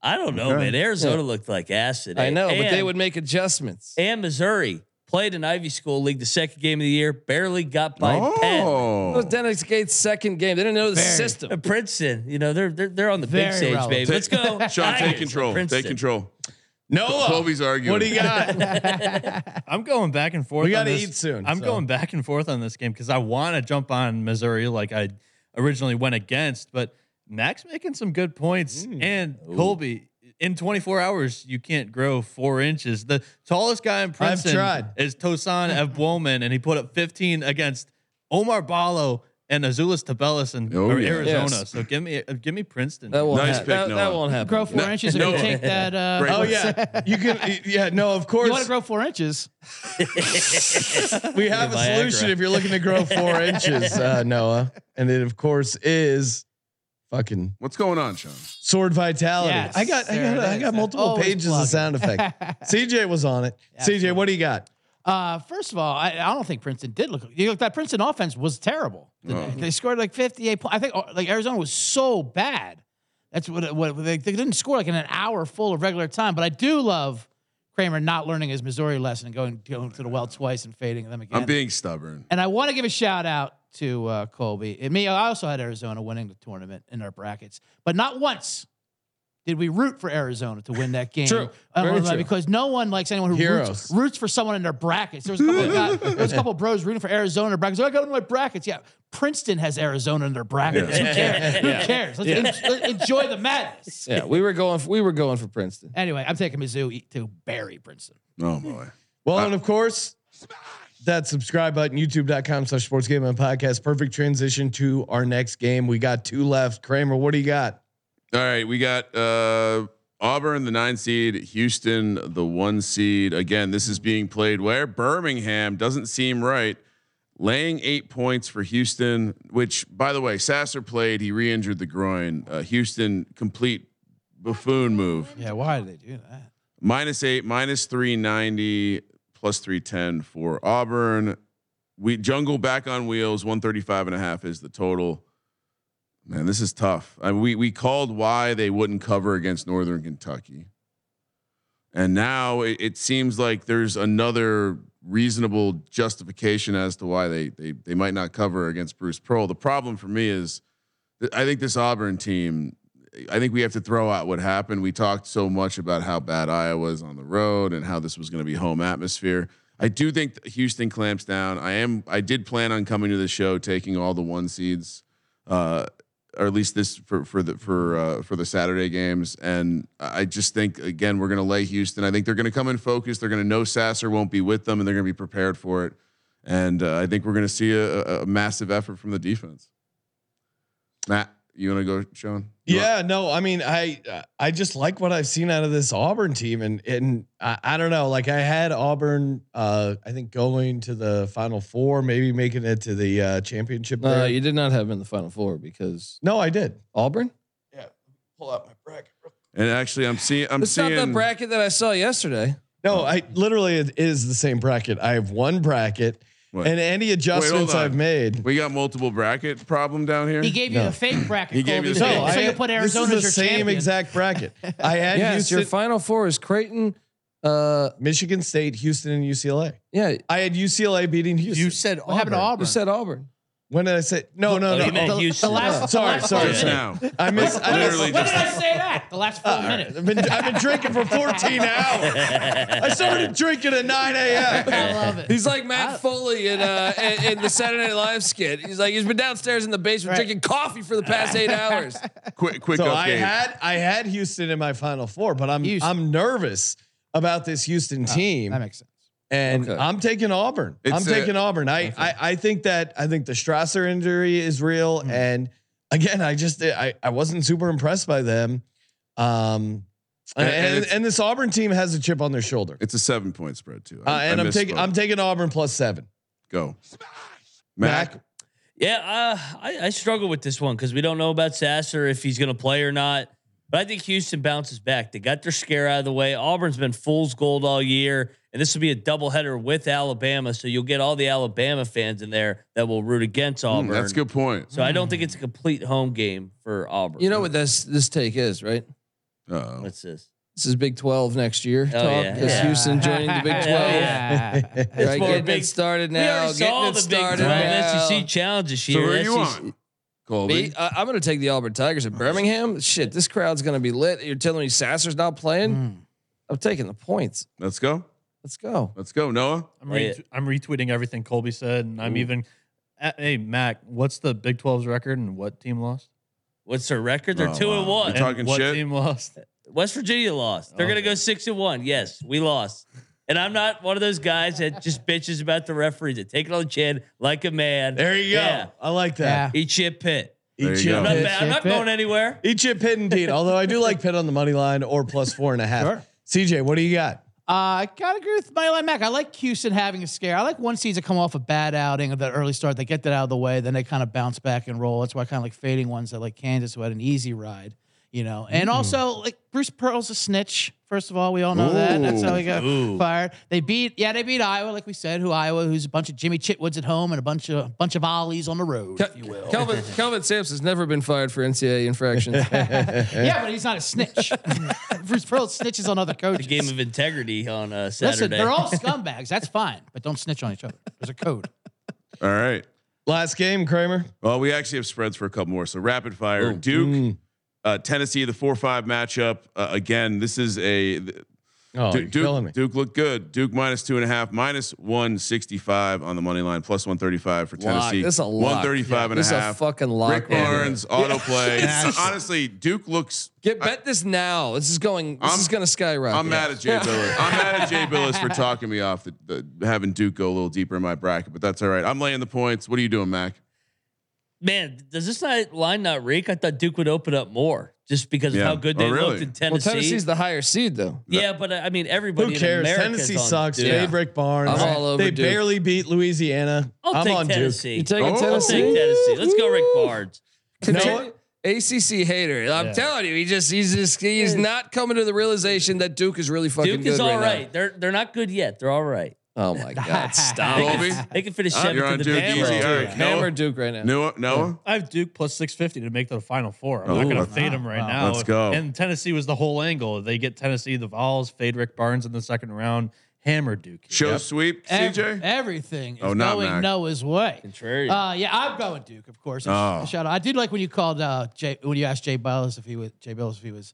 Speaker 5: I don't know, man. Arizona looked like acid.
Speaker 4: I know, but they would make adjustments.
Speaker 5: and Missouri. Played in Ivy School League the second game of the year. Barely got by Penn.
Speaker 4: That was
Speaker 3: Oh,
Speaker 4: Dennis Gates' second game. They didn't know the
Speaker 7: Very.
Speaker 4: system.
Speaker 5: Uh, Princeton, you know they're they're, they're on the big stage,
Speaker 7: relevant.
Speaker 5: baby. Let's go.
Speaker 3: Sean, take control.
Speaker 5: Princeton.
Speaker 3: Take control.
Speaker 1: Noah,
Speaker 3: Colby's arguing.
Speaker 1: what do you got?
Speaker 6: I'm going back and forth.
Speaker 1: We gotta eat soon,
Speaker 6: I'm
Speaker 1: so.
Speaker 6: going back and forth on this game because I want to jump on Missouri like I originally went against, but Max making some good points
Speaker 1: Mm.
Speaker 6: and Colby. In 24 hours, you can't grow four inches. The tallest guy in Princeton
Speaker 1: tried.
Speaker 6: is Tosan Evbuomwan, and he put up 15 against Oumar Ballo and Azuolas Tubelis in
Speaker 3: Oh, yeah.
Speaker 6: Arizona.
Speaker 4: Yes.
Speaker 6: So give me uh, give me Princeton.
Speaker 4: That won't
Speaker 3: Nice
Speaker 4: hap-
Speaker 3: pick,
Speaker 4: that, that won't happen.
Speaker 7: Grow four inches if
Speaker 3: no.
Speaker 7: you take that. Uh,
Speaker 1: oh yeah, you can. Yeah, no, of course.
Speaker 7: You want to grow four inches?
Speaker 1: we have a solution if you're looking to grow four inches, uh, Noah, and it of course is fucking
Speaker 3: What's going on, Sean?
Speaker 1: sword vitality.
Speaker 7: Yes,
Speaker 1: I got, I
Speaker 7: there
Speaker 1: got,
Speaker 7: it
Speaker 1: I
Speaker 7: is.
Speaker 1: got multiple
Speaker 7: Always
Speaker 1: pages of sound effect. CJ was on it. CJ,
Speaker 7: Absolutely.
Speaker 1: what do you got?
Speaker 7: Uh, first of all, I, I don't think Princeton did look. You look that Princeton offense was terrible. didn't They? They scored like 58 points. I think uh, like Arizona was so bad. That's what, what they, they didn't score like in an hour full of regular time. But I do love Kramer not learning his Missouri lesson and going, going to the well twice and fading them again.
Speaker 3: I'm being stubborn.
Speaker 7: And I want to give a shout out to uh, Colby. And me, I also had Arizona winning the tournament in our brackets, but not once did we root for Arizona to win that game.
Speaker 4: True. Very true.
Speaker 7: Because no one likes anyone who
Speaker 1: Heroes.
Speaker 7: roots, roots for someone in their brackets. There was a couple of guys, there was a couple of bros rooting for Arizona in their brackets. I got in my brackets. Yeah, Princeton has Arizona in their brackets. Who cares? Who cares? Let's en- enjoy the madness.
Speaker 4: Yeah, we were going. For, we were going for Princeton.
Speaker 7: Anyway, I'm taking Mizzou to bury Princeton.
Speaker 3: Oh boy.
Speaker 1: Well, and of course, that subscribe button, youtube.com slash sports gaming podcast. Perfect transition to our next game. We got two left. Kramer, what do you got?
Speaker 3: All right, we got uh Auburn, the nine seed, Houston, the one seed. Again, this is being played where Birmingham doesn't seem right. Laying eight points for Houston, which, by the way, Sasser played. He re-injured the groin. Uh, Houston complete buffoon move.
Speaker 7: Yeah, why did they do that?
Speaker 3: Minus eight, minus three ninety, plus three ten for Auburn. We jungle back on wheels. One thirty five and a half is the total. Man, this is tough. I mean, we we called why they wouldn't cover against Northern Kentucky, and now it, it seems like there's another reasonable justification as to why they they they might not cover against Bruce Pearl. The problem for me is, I think this Auburn team. I think we have to throw out what happened. We talked so much about how bad Iowa is on the road and how this was going to be home atmosphere. I do think Houston clamps down. I am. I did plan on coming to the show, taking all the one seeds, uh, or at least this for for the for uh, for the Saturday games. And I just think again we're going to lay Houston. I think they're going to come in focused. They're going to know Sasser won't be with them, and they're going to be prepared for it. And uh, I think we're going to see a- a massive effort from the defense. Matt, you want to go, Sean? You want-
Speaker 1: Yeah, no, I mean, I I just like what I've seen out of this Auburn team, and and I, I don't know, like I had Auburn, uh, I think going to the Final Four, maybe making it to the uh, championship.
Speaker 4: Uh, you did not have him in the final four because
Speaker 1: no, I did.
Speaker 4: Auburn.
Speaker 1: Yeah, pull out my bracket.
Speaker 3: And actually, I'm seeing. I'm
Speaker 4: It's
Speaker 3: seeing
Speaker 4: not the bracket that I saw yesterday.
Speaker 1: No, I literally it is the same bracket. I have one bracket,
Speaker 3: What?
Speaker 1: and any adjustments
Speaker 3: on.
Speaker 1: I've made.
Speaker 3: We got multiple bracket problem down here.
Speaker 7: He gave you
Speaker 1: No.
Speaker 7: a fake bracket.
Speaker 3: He gave
Speaker 7: Colby,
Speaker 3: you the
Speaker 7: so,
Speaker 3: fake-
Speaker 7: so
Speaker 1: I
Speaker 7: you
Speaker 1: had-
Speaker 7: put
Speaker 1: this
Speaker 7: Arizona
Speaker 1: is
Speaker 7: as
Speaker 1: the
Speaker 7: your
Speaker 1: same
Speaker 7: champion.
Speaker 1: exact bracket. I had
Speaker 4: Yes,
Speaker 1: Houston,
Speaker 4: your final four is Creighton. Uh,
Speaker 1: Michigan State, Houston, and UCLA.
Speaker 4: yeah,
Speaker 1: I had UCLA beating Houston.
Speaker 6: You said
Speaker 7: What happened to
Speaker 6: Auburn.
Speaker 7: Auburn?
Speaker 4: you said Auburn.
Speaker 1: When did I say no? No,
Speaker 5: Oh,
Speaker 1: no.
Speaker 7: the, the last, the
Speaker 1: Sorry,
Speaker 7: last
Speaker 1: sorry,
Speaker 3: Just now.
Speaker 1: I missed. I missed
Speaker 3: Literally
Speaker 7: When
Speaker 3: just
Speaker 7: did I say that? The last four minutes.
Speaker 1: I've been, I've been drinking for 14 hours. I started drinking at 9 a.m.
Speaker 7: I love it.
Speaker 4: He's like Matt Foley in, uh, in, in the Saturday Night Live skit. He's like he's been downstairs in the basement
Speaker 7: Right.
Speaker 4: drinking coffee for the past eight hours.
Speaker 3: Quick, quick
Speaker 1: So
Speaker 3: update.
Speaker 1: I had I had Houston in my final four, but I'm
Speaker 7: Houston.
Speaker 1: I'm nervous about this Houston team,
Speaker 7: That makes sense.
Speaker 1: And
Speaker 4: Okay.
Speaker 1: I'm taking Auburn. I'm
Speaker 3: It's a-
Speaker 1: taking Auburn. I, I I think that I think the Sasser injury is real,
Speaker 3: Hmm.
Speaker 1: and again, I just I I wasn't super impressed by them. Um,
Speaker 3: And-
Speaker 1: and,
Speaker 3: and
Speaker 1: and, this Auburn team has a chip on their shoulder,
Speaker 3: It's a seven point spread too.
Speaker 1: uh, and
Speaker 3: I
Speaker 1: I'm taking. I'm taking Auburn plus seven.
Speaker 3: go.
Speaker 1: Mac,
Speaker 3: Mac,
Speaker 5: Yeah, uh, I, I struggle with this one because we don't know about Sasser if he's going to play or not. But I think Houston bounces back. They got their scare out of the way. Auburn's been fool's gold all year, and this will be a doubleheader with Alabama. So you'll get all the Alabama fans in there that will root against Auburn.
Speaker 3: Mm, that's a good point.
Speaker 5: So I don't think it's a complete home game for Auburn.
Speaker 4: You know what this this take is, right?
Speaker 3: Uh,
Speaker 5: What's this?
Speaker 4: This is Big Twelve next year.
Speaker 5: Oh,
Speaker 4: talk.
Speaker 5: yeah.
Speaker 4: Is
Speaker 5: Yeah.
Speaker 4: Houston joining the Big Twelve?
Speaker 7: Yeah.
Speaker 4: Right,
Speaker 5: more
Speaker 4: getting
Speaker 5: big-
Speaker 4: it started
Speaker 5: we
Speaker 4: now.
Speaker 5: already
Speaker 4: Getting
Speaker 5: saw
Speaker 4: it
Speaker 5: the Big
Speaker 4: started
Speaker 5: 12
Speaker 4: now.
Speaker 5: SEC challenge this
Speaker 3: So
Speaker 5: year.
Speaker 3: who are you
Speaker 5: SEC
Speaker 3: on? Colby.
Speaker 4: Me, I, I'm going to take the Auburn Tigers at Birmingham. Shit, this crowd's going to be lit. You're telling me Sasser's not playing? I'm taking the points.
Speaker 3: Let's go.
Speaker 4: Let's go.
Speaker 3: Let's go, Noah.
Speaker 6: I'm,
Speaker 5: Lay
Speaker 6: ret- I'm retweeting everything Colby said, and I'm even. Uh, hey Mac, what's the Big 12's record and what team lost?
Speaker 5: What's their record? They're
Speaker 3: Oh,
Speaker 5: two and one.
Speaker 3: You're talking
Speaker 6: what
Speaker 3: shit?
Speaker 6: team lost?
Speaker 5: West Virginia lost. They're gonna
Speaker 6: Okay.
Speaker 5: go six and one. Yes, we lost. And I'm not one of those guys that just bitches about the referees. That take it on the chin like a man.
Speaker 1: There you go.
Speaker 5: Yeah.
Speaker 1: I like that.
Speaker 5: Eat shit, pit.
Speaker 3: There
Speaker 1: Eat
Speaker 3: you
Speaker 1: shit,
Speaker 3: go.
Speaker 5: I'm not, bad. I'm not
Speaker 7: Pitt.
Speaker 5: going anywhere.
Speaker 1: Eat shit, Pitt indeed. Although I do like pit on the money line or plus four and a half.
Speaker 7: Sure.
Speaker 1: CJ, what do you got?
Speaker 7: Uh, I gotta agree with my line Mac. I like Houston having a scare. I like one seeds that come off a bad outing of that early start. They get that out of the way, then they kind of bounce back and roll. That's why I kind of like fading ones that like Kansas who had an easy ride, you know. And also like Bruce Pearl's a snitch. First of all, we all know that. That's how he got
Speaker 5: Ooh.
Speaker 7: fired. They beat, yeah, they beat Iowa, like we said. Who Iowa? Who's a bunch of Jimmy Chitwoods at home and a bunch of bunch of ollies on the road, if you will.
Speaker 4: Kelvin Kelvin Sampson's never been fired for NCAA infractions.
Speaker 7: yeah, but he's not a snitch. Bruce Pearl snitches on other coaches.
Speaker 5: The game of integrity on uh, Saturday.
Speaker 7: Listen, they're all scumbags. That's fine, but don't snitch on each other. There's a code.
Speaker 3: All right.
Speaker 1: Last game, Kramer.
Speaker 3: Well, we actually have spreads for a couple more. So rapid fire. Duke, uh, Tennessee, the four five matchup. Uh, again, this is a
Speaker 1: Oh,
Speaker 3: Du-
Speaker 1: you're killing me.
Speaker 3: Duke, Duke looked good. Duke minus two and a half, minus one sixty five on the money line, plus one thirty five for
Speaker 4: Lock.
Speaker 3: Tennessee.
Speaker 4: This a lock.
Speaker 3: One thirty five and a
Speaker 4: This is a fucking lock
Speaker 3: Rick. Barnes autoplay. Honestly, Duke looks.
Speaker 4: Get bet this now. This is going. This
Speaker 3: I'm-
Speaker 4: is going to skyrocket.
Speaker 3: I'm mad at Jay Bilas. I'm mad at Jay Bilas for talking me off the, the having Duke go a little deeper in my bracket, but that's all right. I'm laying the points. What are you doing, Mac?
Speaker 5: Man, does this not, line not reek? I thought Duke would open up more just because
Speaker 3: Yeah.
Speaker 5: of how good
Speaker 3: Oh,
Speaker 5: they
Speaker 3: really?
Speaker 5: looked in
Speaker 4: Well,
Speaker 5: Tennessee.
Speaker 4: Tennessee's the higher seed though.
Speaker 5: yeah, but uh, I mean, everybody.
Speaker 1: Who
Speaker 5: in
Speaker 1: cares?
Speaker 5: America's
Speaker 1: Tennessee
Speaker 5: on
Speaker 1: sucks.
Speaker 5: Duke.
Speaker 1: Fade Rick Barnes.
Speaker 4: I'm all over
Speaker 1: they
Speaker 4: Duke.
Speaker 1: barely beat Louisiana.
Speaker 5: I'll
Speaker 1: I'm
Speaker 5: take
Speaker 1: on
Speaker 5: Tennessee.
Speaker 4: You taking
Speaker 3: Oh.
Speaker 5: I'll
Speaker 4: Tennessee?
Speaker 5: take Tennessee. Let's go, Rick Barnes.
Speaker 4: Continue- ACC hater. I'm
Speaker 6: Yeah.
Speaker 4: telling you, he just he's just he's not coming to the realization that Duke is really fucking
Speaker 5: Duke
Speaker 4: good
Speaker 5: is all
Speaker 4: right,
Speaker 5: right.
Speaker 4: now.
Speaker 5: They're they're not good yet. They're all right.
Speaker 4: Oh my god, stop.
Speaker 3: Colby?
Speaker 5: They can finish seventh
Speaker 3: you're on
Speaker 5: the
Speaker 3: Duke
Speaker 5: Big
Speaker 3: easy.
Speaker 5: 12.
Speaker 3: All right.
Speaker 4: Hammer Duke right now.
Speaker 3: Noah? Noah?
Speaker 6: I have Duke plus 650 to make the final four. I'm
Speaker 3: Oh,
Speaker 6: not going to
Speaker 3: let's-
Speaker 6: fade them right now.
Speaker 3: Let's go.
Speaker 6: And Tennessee was the whole angle. They get Tennessee, the Vols, fade Rick Barnes in the second round, hammer Duke.
Speaker 3: Show sweep,
Speaker 7: Ev-
Speaker 3: CJ?
Speaker 7: everything is
Speaker 3: Oh, not
Speaker 7: going
Speaker 3: Mac.
Speaker 7: Noah's way.
Speaker 5: Contrarian.
Speaker 7: Uh, yeah, I'm going Duke, of course.
Speaker 3: Oh.
Speaker 7: Shout out. I did like when you called uh, Jay when you asked Jay Bilas if he was Jay Bilas if he was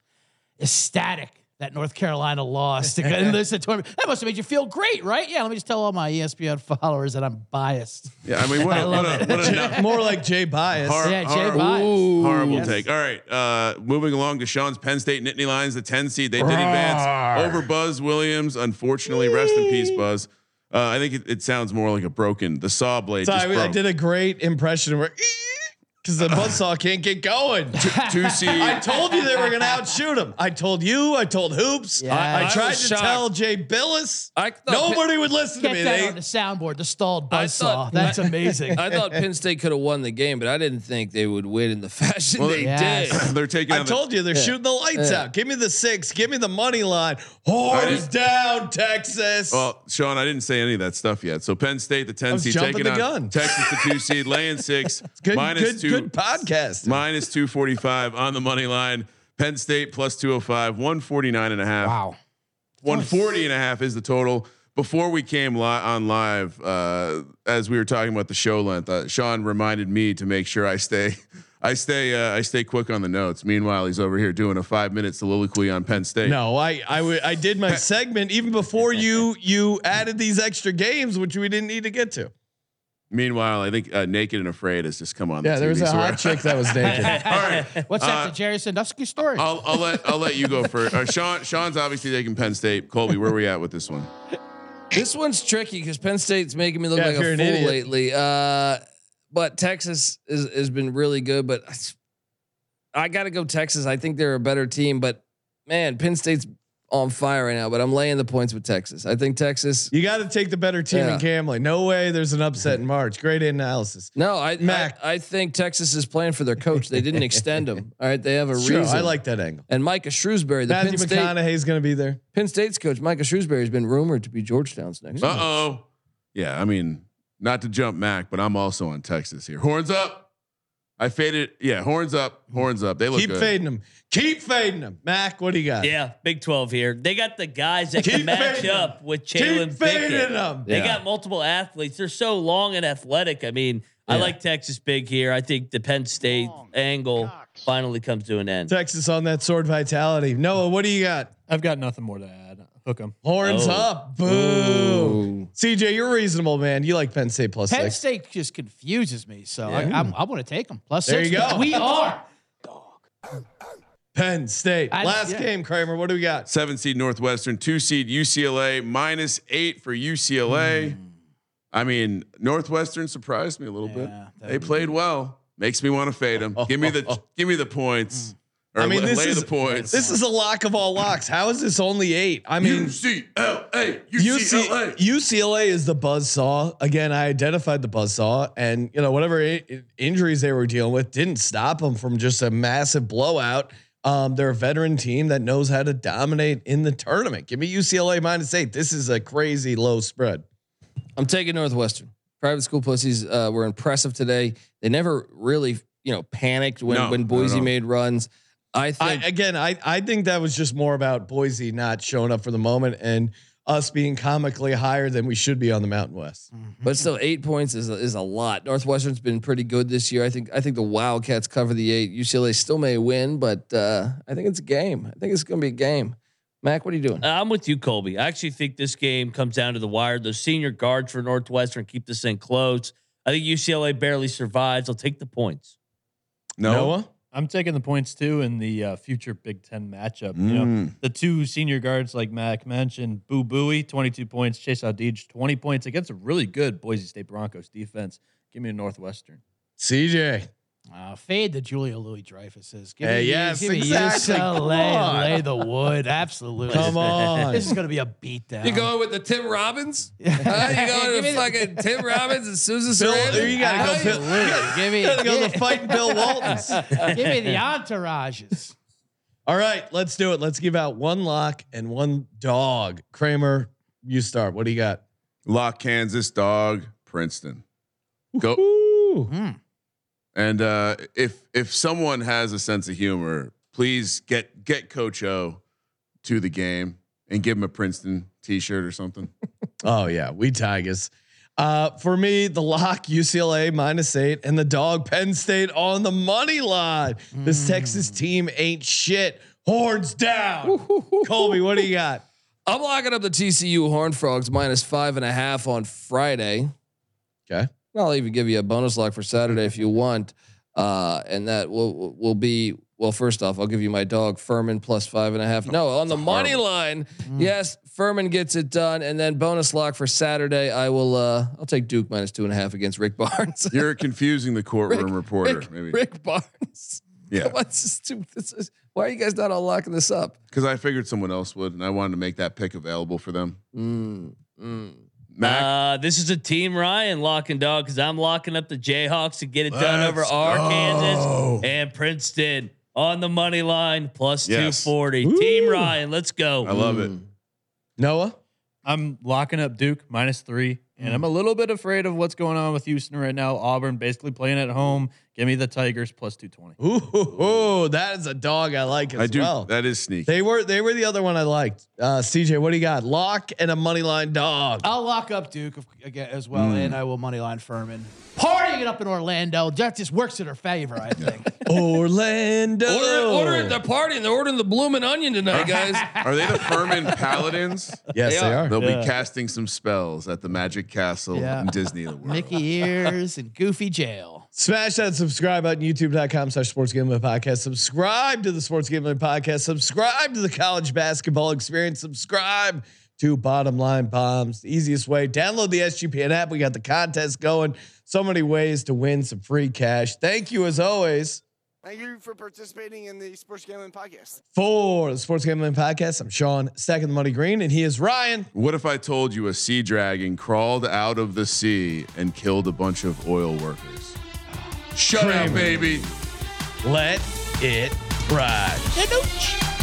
Speaker 7: ecstatic that North Carolina lost to go in this tournament. That must have made you feel great, right? Yeah. Let me just tell all my ESPN followers that I'm biased.
Speaker 3: Yeah, I mean, what a, what a, what a no-
Speaker 1: More like Jay Bias.
Speaker 3: Hor-
Speaker 7: Yeah, Jay
Speaker 3: hor-
Speaker 7: Bias.
Speaker 3: horrible
Speaker 7: Yes.
Speaker 3: take. All right, uh, moving along to Sean's Penn State Nittany Lions, the 10 seed. They did advance over Buzz Williams. Unfortunately, rest in peace, Buzz. Uh, I think it, it sounds more like a broken. The saw blade
Speaker 1: So
Speaker 3: just
Speaker 1: I, I did a great impression where because the buzzsaw can't get going.
Speaker 3: Two seed.
Speaker 1: I told you they were going to outshoot him. I told you. I told Hoops.
Speaker 7: Yeah.
Speaker 1: I,
Speaker 4: I
Speaker 1: tried
Speaker 4: was
Speaker 1: to
Speaker 4: shocked.
Speaker 1: tell Jay Bilas.
Speaker 4: I thought
Speaker 1: Nobody would listen to
Speaker 7: Get
Speaker 1: me.
Speaker 7: that
Speaker 1: They,
Speaker 7: on the soundboard, the stalled
Speaker 4: I
Speaker 7: buzzsaw. That's amazing.
Speaker 4: I thought Penn State could have won the game, but I didn't think they would win in the fashion
Speaker 3: Well,
Speaker 4: they
Speaker 7: Yes.
Speaker 4: did.
Speaker 3: They're taking.
Speaker 1: I
Speaker 3: on the-
Speaker 1: told you they're shooting the lights
Speaker 4: Yeah.
Speaker 1: out. Give me the six. Give me the money line. Horns
Speaker 3: didn't-
Speaker 1: down, Texas.
Speaker 3: Well, Sean, I didn't say any of that stuff yet. So Penn State, the 10 seed, taking
Speaker 1: the
Speaker 3: on
Speaker 1: gun.
Speaker 3: Texas, the two seed, laying six,
Speaker 1: good,
Speaker 3: minus
Speaker 1: good,
Speaker 3: two,
Speaker 1: good podcast.
Speaker 3: minus 245 on the money line. Penn State plus 205, 149 and a half.
Speaker 7: wow.
Speaker 3: 140 and a half is the total. Before we came li- on live, uh, as we were talking about the show length, uh, Sean reminded me to make sure I stay, I stay, uh, I stay quick on the notes. Meanwhile, he's over here doing a five minute soliloquy on Penn State.
Speaker 1: No, I I, w- I did my segment even before you you added these extra games, which we didn't need to get to.
Speaker 3: Meanwhile, I think uh, Naked and Afraid has just come on.
Speaker 1: Yeah,
Speaker 3: the
Speaker 1: there was
Speaker 3: TV,
Speaker 1: a
Speaker 3: so
Speaker 1: hot
Speaker 3: we're-
Speaker 1: chick that was naked.
Speaker 3: All right,
Speaker 7: What's that?
Speaker 3: Uh,
Speaker 7: The Jerry Sandusky story?
Speaker 3: I'll, I'll let I'll let you go first. Uh, Sean Sean's obviously taking Penn State. Colby, where are we at with this one?
Speaker 4: This one's tricky because Penn State's making me look
Speaker 1: Yeah,
Speaker 4: like a fool
Speaker 1: idiot.
Speaker 4: lately. Uh, but Texas is, has been really good. But I got to go Texas. I think they're a better team. But man, Penn State's on fire right now. But I'm laying the points with Texas. I think Texas.
Speaker 1: You got to take the better team
Speaker 4: Yeah.
Speaker 1: in Camley. No way there's an upset in March. Great analysis.
Speaker 4: No, I,
Speaker 1: Mac.
Speaker 4: I I think Texas is playing for their coach. They didn't extend him. All right, they have a
Speaker 1: Sure,
Speaker 4: reason.
Speaker 1: I like that angle.
Speaker 4: And Micah Shrewsberry, the
Speaker 1: Matthew
Speaker 4: Penn State,
Speaker 1: McConaughey's going to be there.
Speaker 4: Penn State's coach, Micah Shrewsberry, has been rumored to be Georgetown's next.
Speaker 3: Uh oh. Yeah, I mean, not to jump Mac, but I'm also on Texas here. Horns up. I faded. Yeah, horns up, horns up. They look
Speaker 1: Keep
Speaker 3: good.
Speaker 1: fading them. Keep fading them. Mac, what do you got?
Speaker 5: Yeah, Big 12 here. They got the guys that
Speaker 1: Keep
Speaker 5: can match
Speaker 1: fading 'em.
Speaker 5: up with
Speaker 1: Keep
Speaker 5: Jalen
Speaker 1: fading
Speaker 5: Pickett.
Speaker 1: them.
Speaker 5: They
Speaker 4: Yeah.
Speaker 5: got multiple athletes. They're so long and athletic. I mean, I like Texas big here. I think the Penn State angle finally comes to an end.
Speaker 1: Texas on that sword vitality. Noah, what do you got?
Speaker 6: I've got nothing more to add. Hook 'em.
Speaker 1: Horns
Speaker 5: Oh.
Speaker 1: up. Boo.
Speaker 4: Ooh.
Speaker 1: CJ, you're reasonable, man. You like Penn State plus
Speaker 7: Penn
Speaker 1: six.
Speaker 7: State just confuses me, so I,
Speaker 1: Yeah.
Speaker 7: I'm, I want to take them. Plus
Speaker 1: There
Speaker 7: six.
Speaker 1: you go.
Speaker 7: We are.
Speaker 1: Penn State.
Speaker 7: I-
Speaker 1: Last
Speaker 7: yeah.
Speaker 1: game, Kramer. What do we got?
Speaker 3: Seven seed Northwestern, two seed UCLA, minus eight for UCLA. Hmm. I mean, Northwestern surprised me a little
Speaker 7: Yeah,
Speaker 3: bit.
Speaker 7: that
Speaker 3: They played well. Makes me want to fade them. Give me the give me the points. Hmm. Or
Speaker 1: I mean,
Speaker 3: la-
Speaker 1: this
Speaker 3: lay
Speaker 1: is
Speaker 3: the points.
Speaker 1: this is a lock of all locks. How is this only eight? I mean,
Speaker 3: UCLA, UCLA.
Speaker 1: UCLA is the buzz saw. Again, I identified the buzz saw, and you know whatever I- injuries they were dealing with didn't stop them from just a massive blowout. Um, they're a veteran team that knows how to dominate in the tournament. Give me UCLA minus eight. This is a crazy low spread.
Speaker 4: I'm taking Northwestern. Private school pussies uh, were impressive today. They never really, you know, panicked when
Speaker 3: No,
Speaker 4: when Boise made runs. I
Speaker 1: I, again, I I think that was just more about Boise not showing up for the moment and us being comically higher than we should be on the Mountain West.
Speaker 4: But still, eight points is a, is a lot. Northwestern's been pretty good this year. I think I think the Wildcats cover the eight. UCLA still may win, but uh, I think it's a game. I think it's going to be a game. Mac, what are you doing?
Speaker 5: Uh, I'm with you, Colby. I actually think this game comes down to the wire. Those senior guards for Northwestern keep this thing close. I think UCLA barely survives. I'll take the points.
Speaker 3: No.
Speaker 1: Noah,
Speaker 6: I'm taking the points too in the uh, future Big Ten matchup. You know,
Speaker 3: Mm.
Speaker 6: the two senior guards like Mac mentioned, Boo Buie, 22 points, Chase Audige, 20 points against a really good Boise State Broncos defense. Give me a Northwestern.
Speaker 1: CJ.
Speaker 7: Uh, fade the Julia Louis Dreyfus's. Give
Speaker 1: Hey, yes,
Speaker 7: give me
Speaker 1: exactly. Come
Speaker 7: UCLA,
Speaker 1: on.
Speaker 7: lay the wood. Absolutely.
Speaker 1: Come on.
Speaker 7: This is going to be a beatdown.
Speaker 4: You going with the Tim Robbins? Huh? You going
Speaker 7: Give me
Speaker 4: to
Speaker 7: the-
Speaker 4: Tim Robbins and Susan
Speaker 1: Bill,
Speaker 4: Sarandon?
Speaker 1: you gotta go.
Speaker 7: Absolutely.
Speaker 1: Bill,
Speaker 7: Give me,
Speaker 1: you gotta go
Speaker 7: give,
Speaker 1: the fighting Bill Waltons.
Speaker 7: give me the entourages.
Speaker 1: All right, let's do it. Let's give out one lock and one dog. Kramer, you start. What do you got?
Speaker 3: Lock Kansas dog Princeton. Go.
Speaker 1: Ooh.
Speaker 3: And uh, if if someone has a sense of humor, please get get Coach O to the game and give him a Princeton T-shirt or something.
Speaker 1: Oh yeah, we Tigers. Uh, for me, the lock UCLA minus eight and the dog Penn State on the money line. This Texas team ain't shit. Horns down. Colby, what do you got?
Speaker 4: I'm locking up the TCU Horned Frogs minus five and a half on Friday.
Speaker 1: Okay.
Speaker 4: I'll even give you a bonus lock for Saturday if you want. Uh, and that will will be well. First off, I'll give you my dog Furman plus five and a half. No, on the money line, yes, Furman gets it done. And then bonus lock for Saturday, I will. Uh, I'll take Duke minus two and a half against Rick Barnes.
Speaker 3: You're confusing the courtroom
Speaker 4: Rick-
Speaker 3: reporter,
Speaker 4: Rick,
Speaker 3: maybe.
Speaker 4: Rick Barnes.
Speaker 3: Yeah.
Speaker 4: What's this, dude, this is, why are you guys not all locking this up?
Speaker 3: Because I figured someone else would, and I wanted to make that pick available for them.
Speaker 4: Mm, mm.
Speaker 3: Mac,
Speaker 5: Uh, this is a Team Ryan locking dog because I'm locking up the Jayhawks to get it done over
Speaker 3: Let's
Speaker 5: Arkansas and Princeton on the money line plus
Speaker 3: Yes.
Speaker 5: 240.
Speaker 1: Ooh.
Speaker 5: Team Ryan, let's go.
Speaker 3: I love it.
Speaker 4: Mm.
Speaker 1: Noah?
Speaker 6: I'm locking up Duke minus three, and I'm a little bit afraid of what's going on with Houston right now. Auburn basically playing at home. Give me the Tigers plus 220.
Speaker 1: Ooh, hoo, hoo, that is a dog I like as
Speaker 3: I do.
Speaker 1: well.
Speaker 3: That is sneaky.
Speaker 1: they were they were the other one I liked. Uh, CJ, what do you got? Lock and a money line dog.
Speaker 7: I'll lock up Duke again as well,
Speaker 1: Hmm.
Speaker 7: and I will moneyline Furman. Partying it up in Orlando. That just works in her favor, I think.
Speaker 1: Orlando.
Speaker 4: Order, order at the party, and they're ordering the bloomin' onion tonight, guys.
Speaker 3: Are they the Furman Paladins?
Speaker 1: Yes,
Speaker 4: They
Speaker 1: they
Speaker 4: are.
Speaker 1: are.
Speaker 3: They'll
Speaker 6: Yeah.
Speaker 3: be casting some spells at the Magic Castle
Speaker 7: Yeah.
Speaker 3: in Disney World.
Speaker 7: Mickey ears and Goofy jail.
Speaker 1: Smash that subscribe button, youtube.com slash sports gambling podcast. Subscribe to the sports gambling podcast. Subscribe to the college basketball experience. Subscribe to bottom line bombs. The easiest way. Download the SGPN app. We got the contest going. So many ways to win some free cash. Thank you as always
Speaker 8: Thank you for participating in the Sports Gambling Podcast.
Speaker 1: for the sports gambling podcast. I'm Sean, stacking the money green, and he is Ryan.
Speaker 3: What if I told you a sea dragon crawled out of the sea and killed a bunch of oil workers? Shut up, baby.
Speaker 1: Let it ride.
Speaker 7: Gadooch.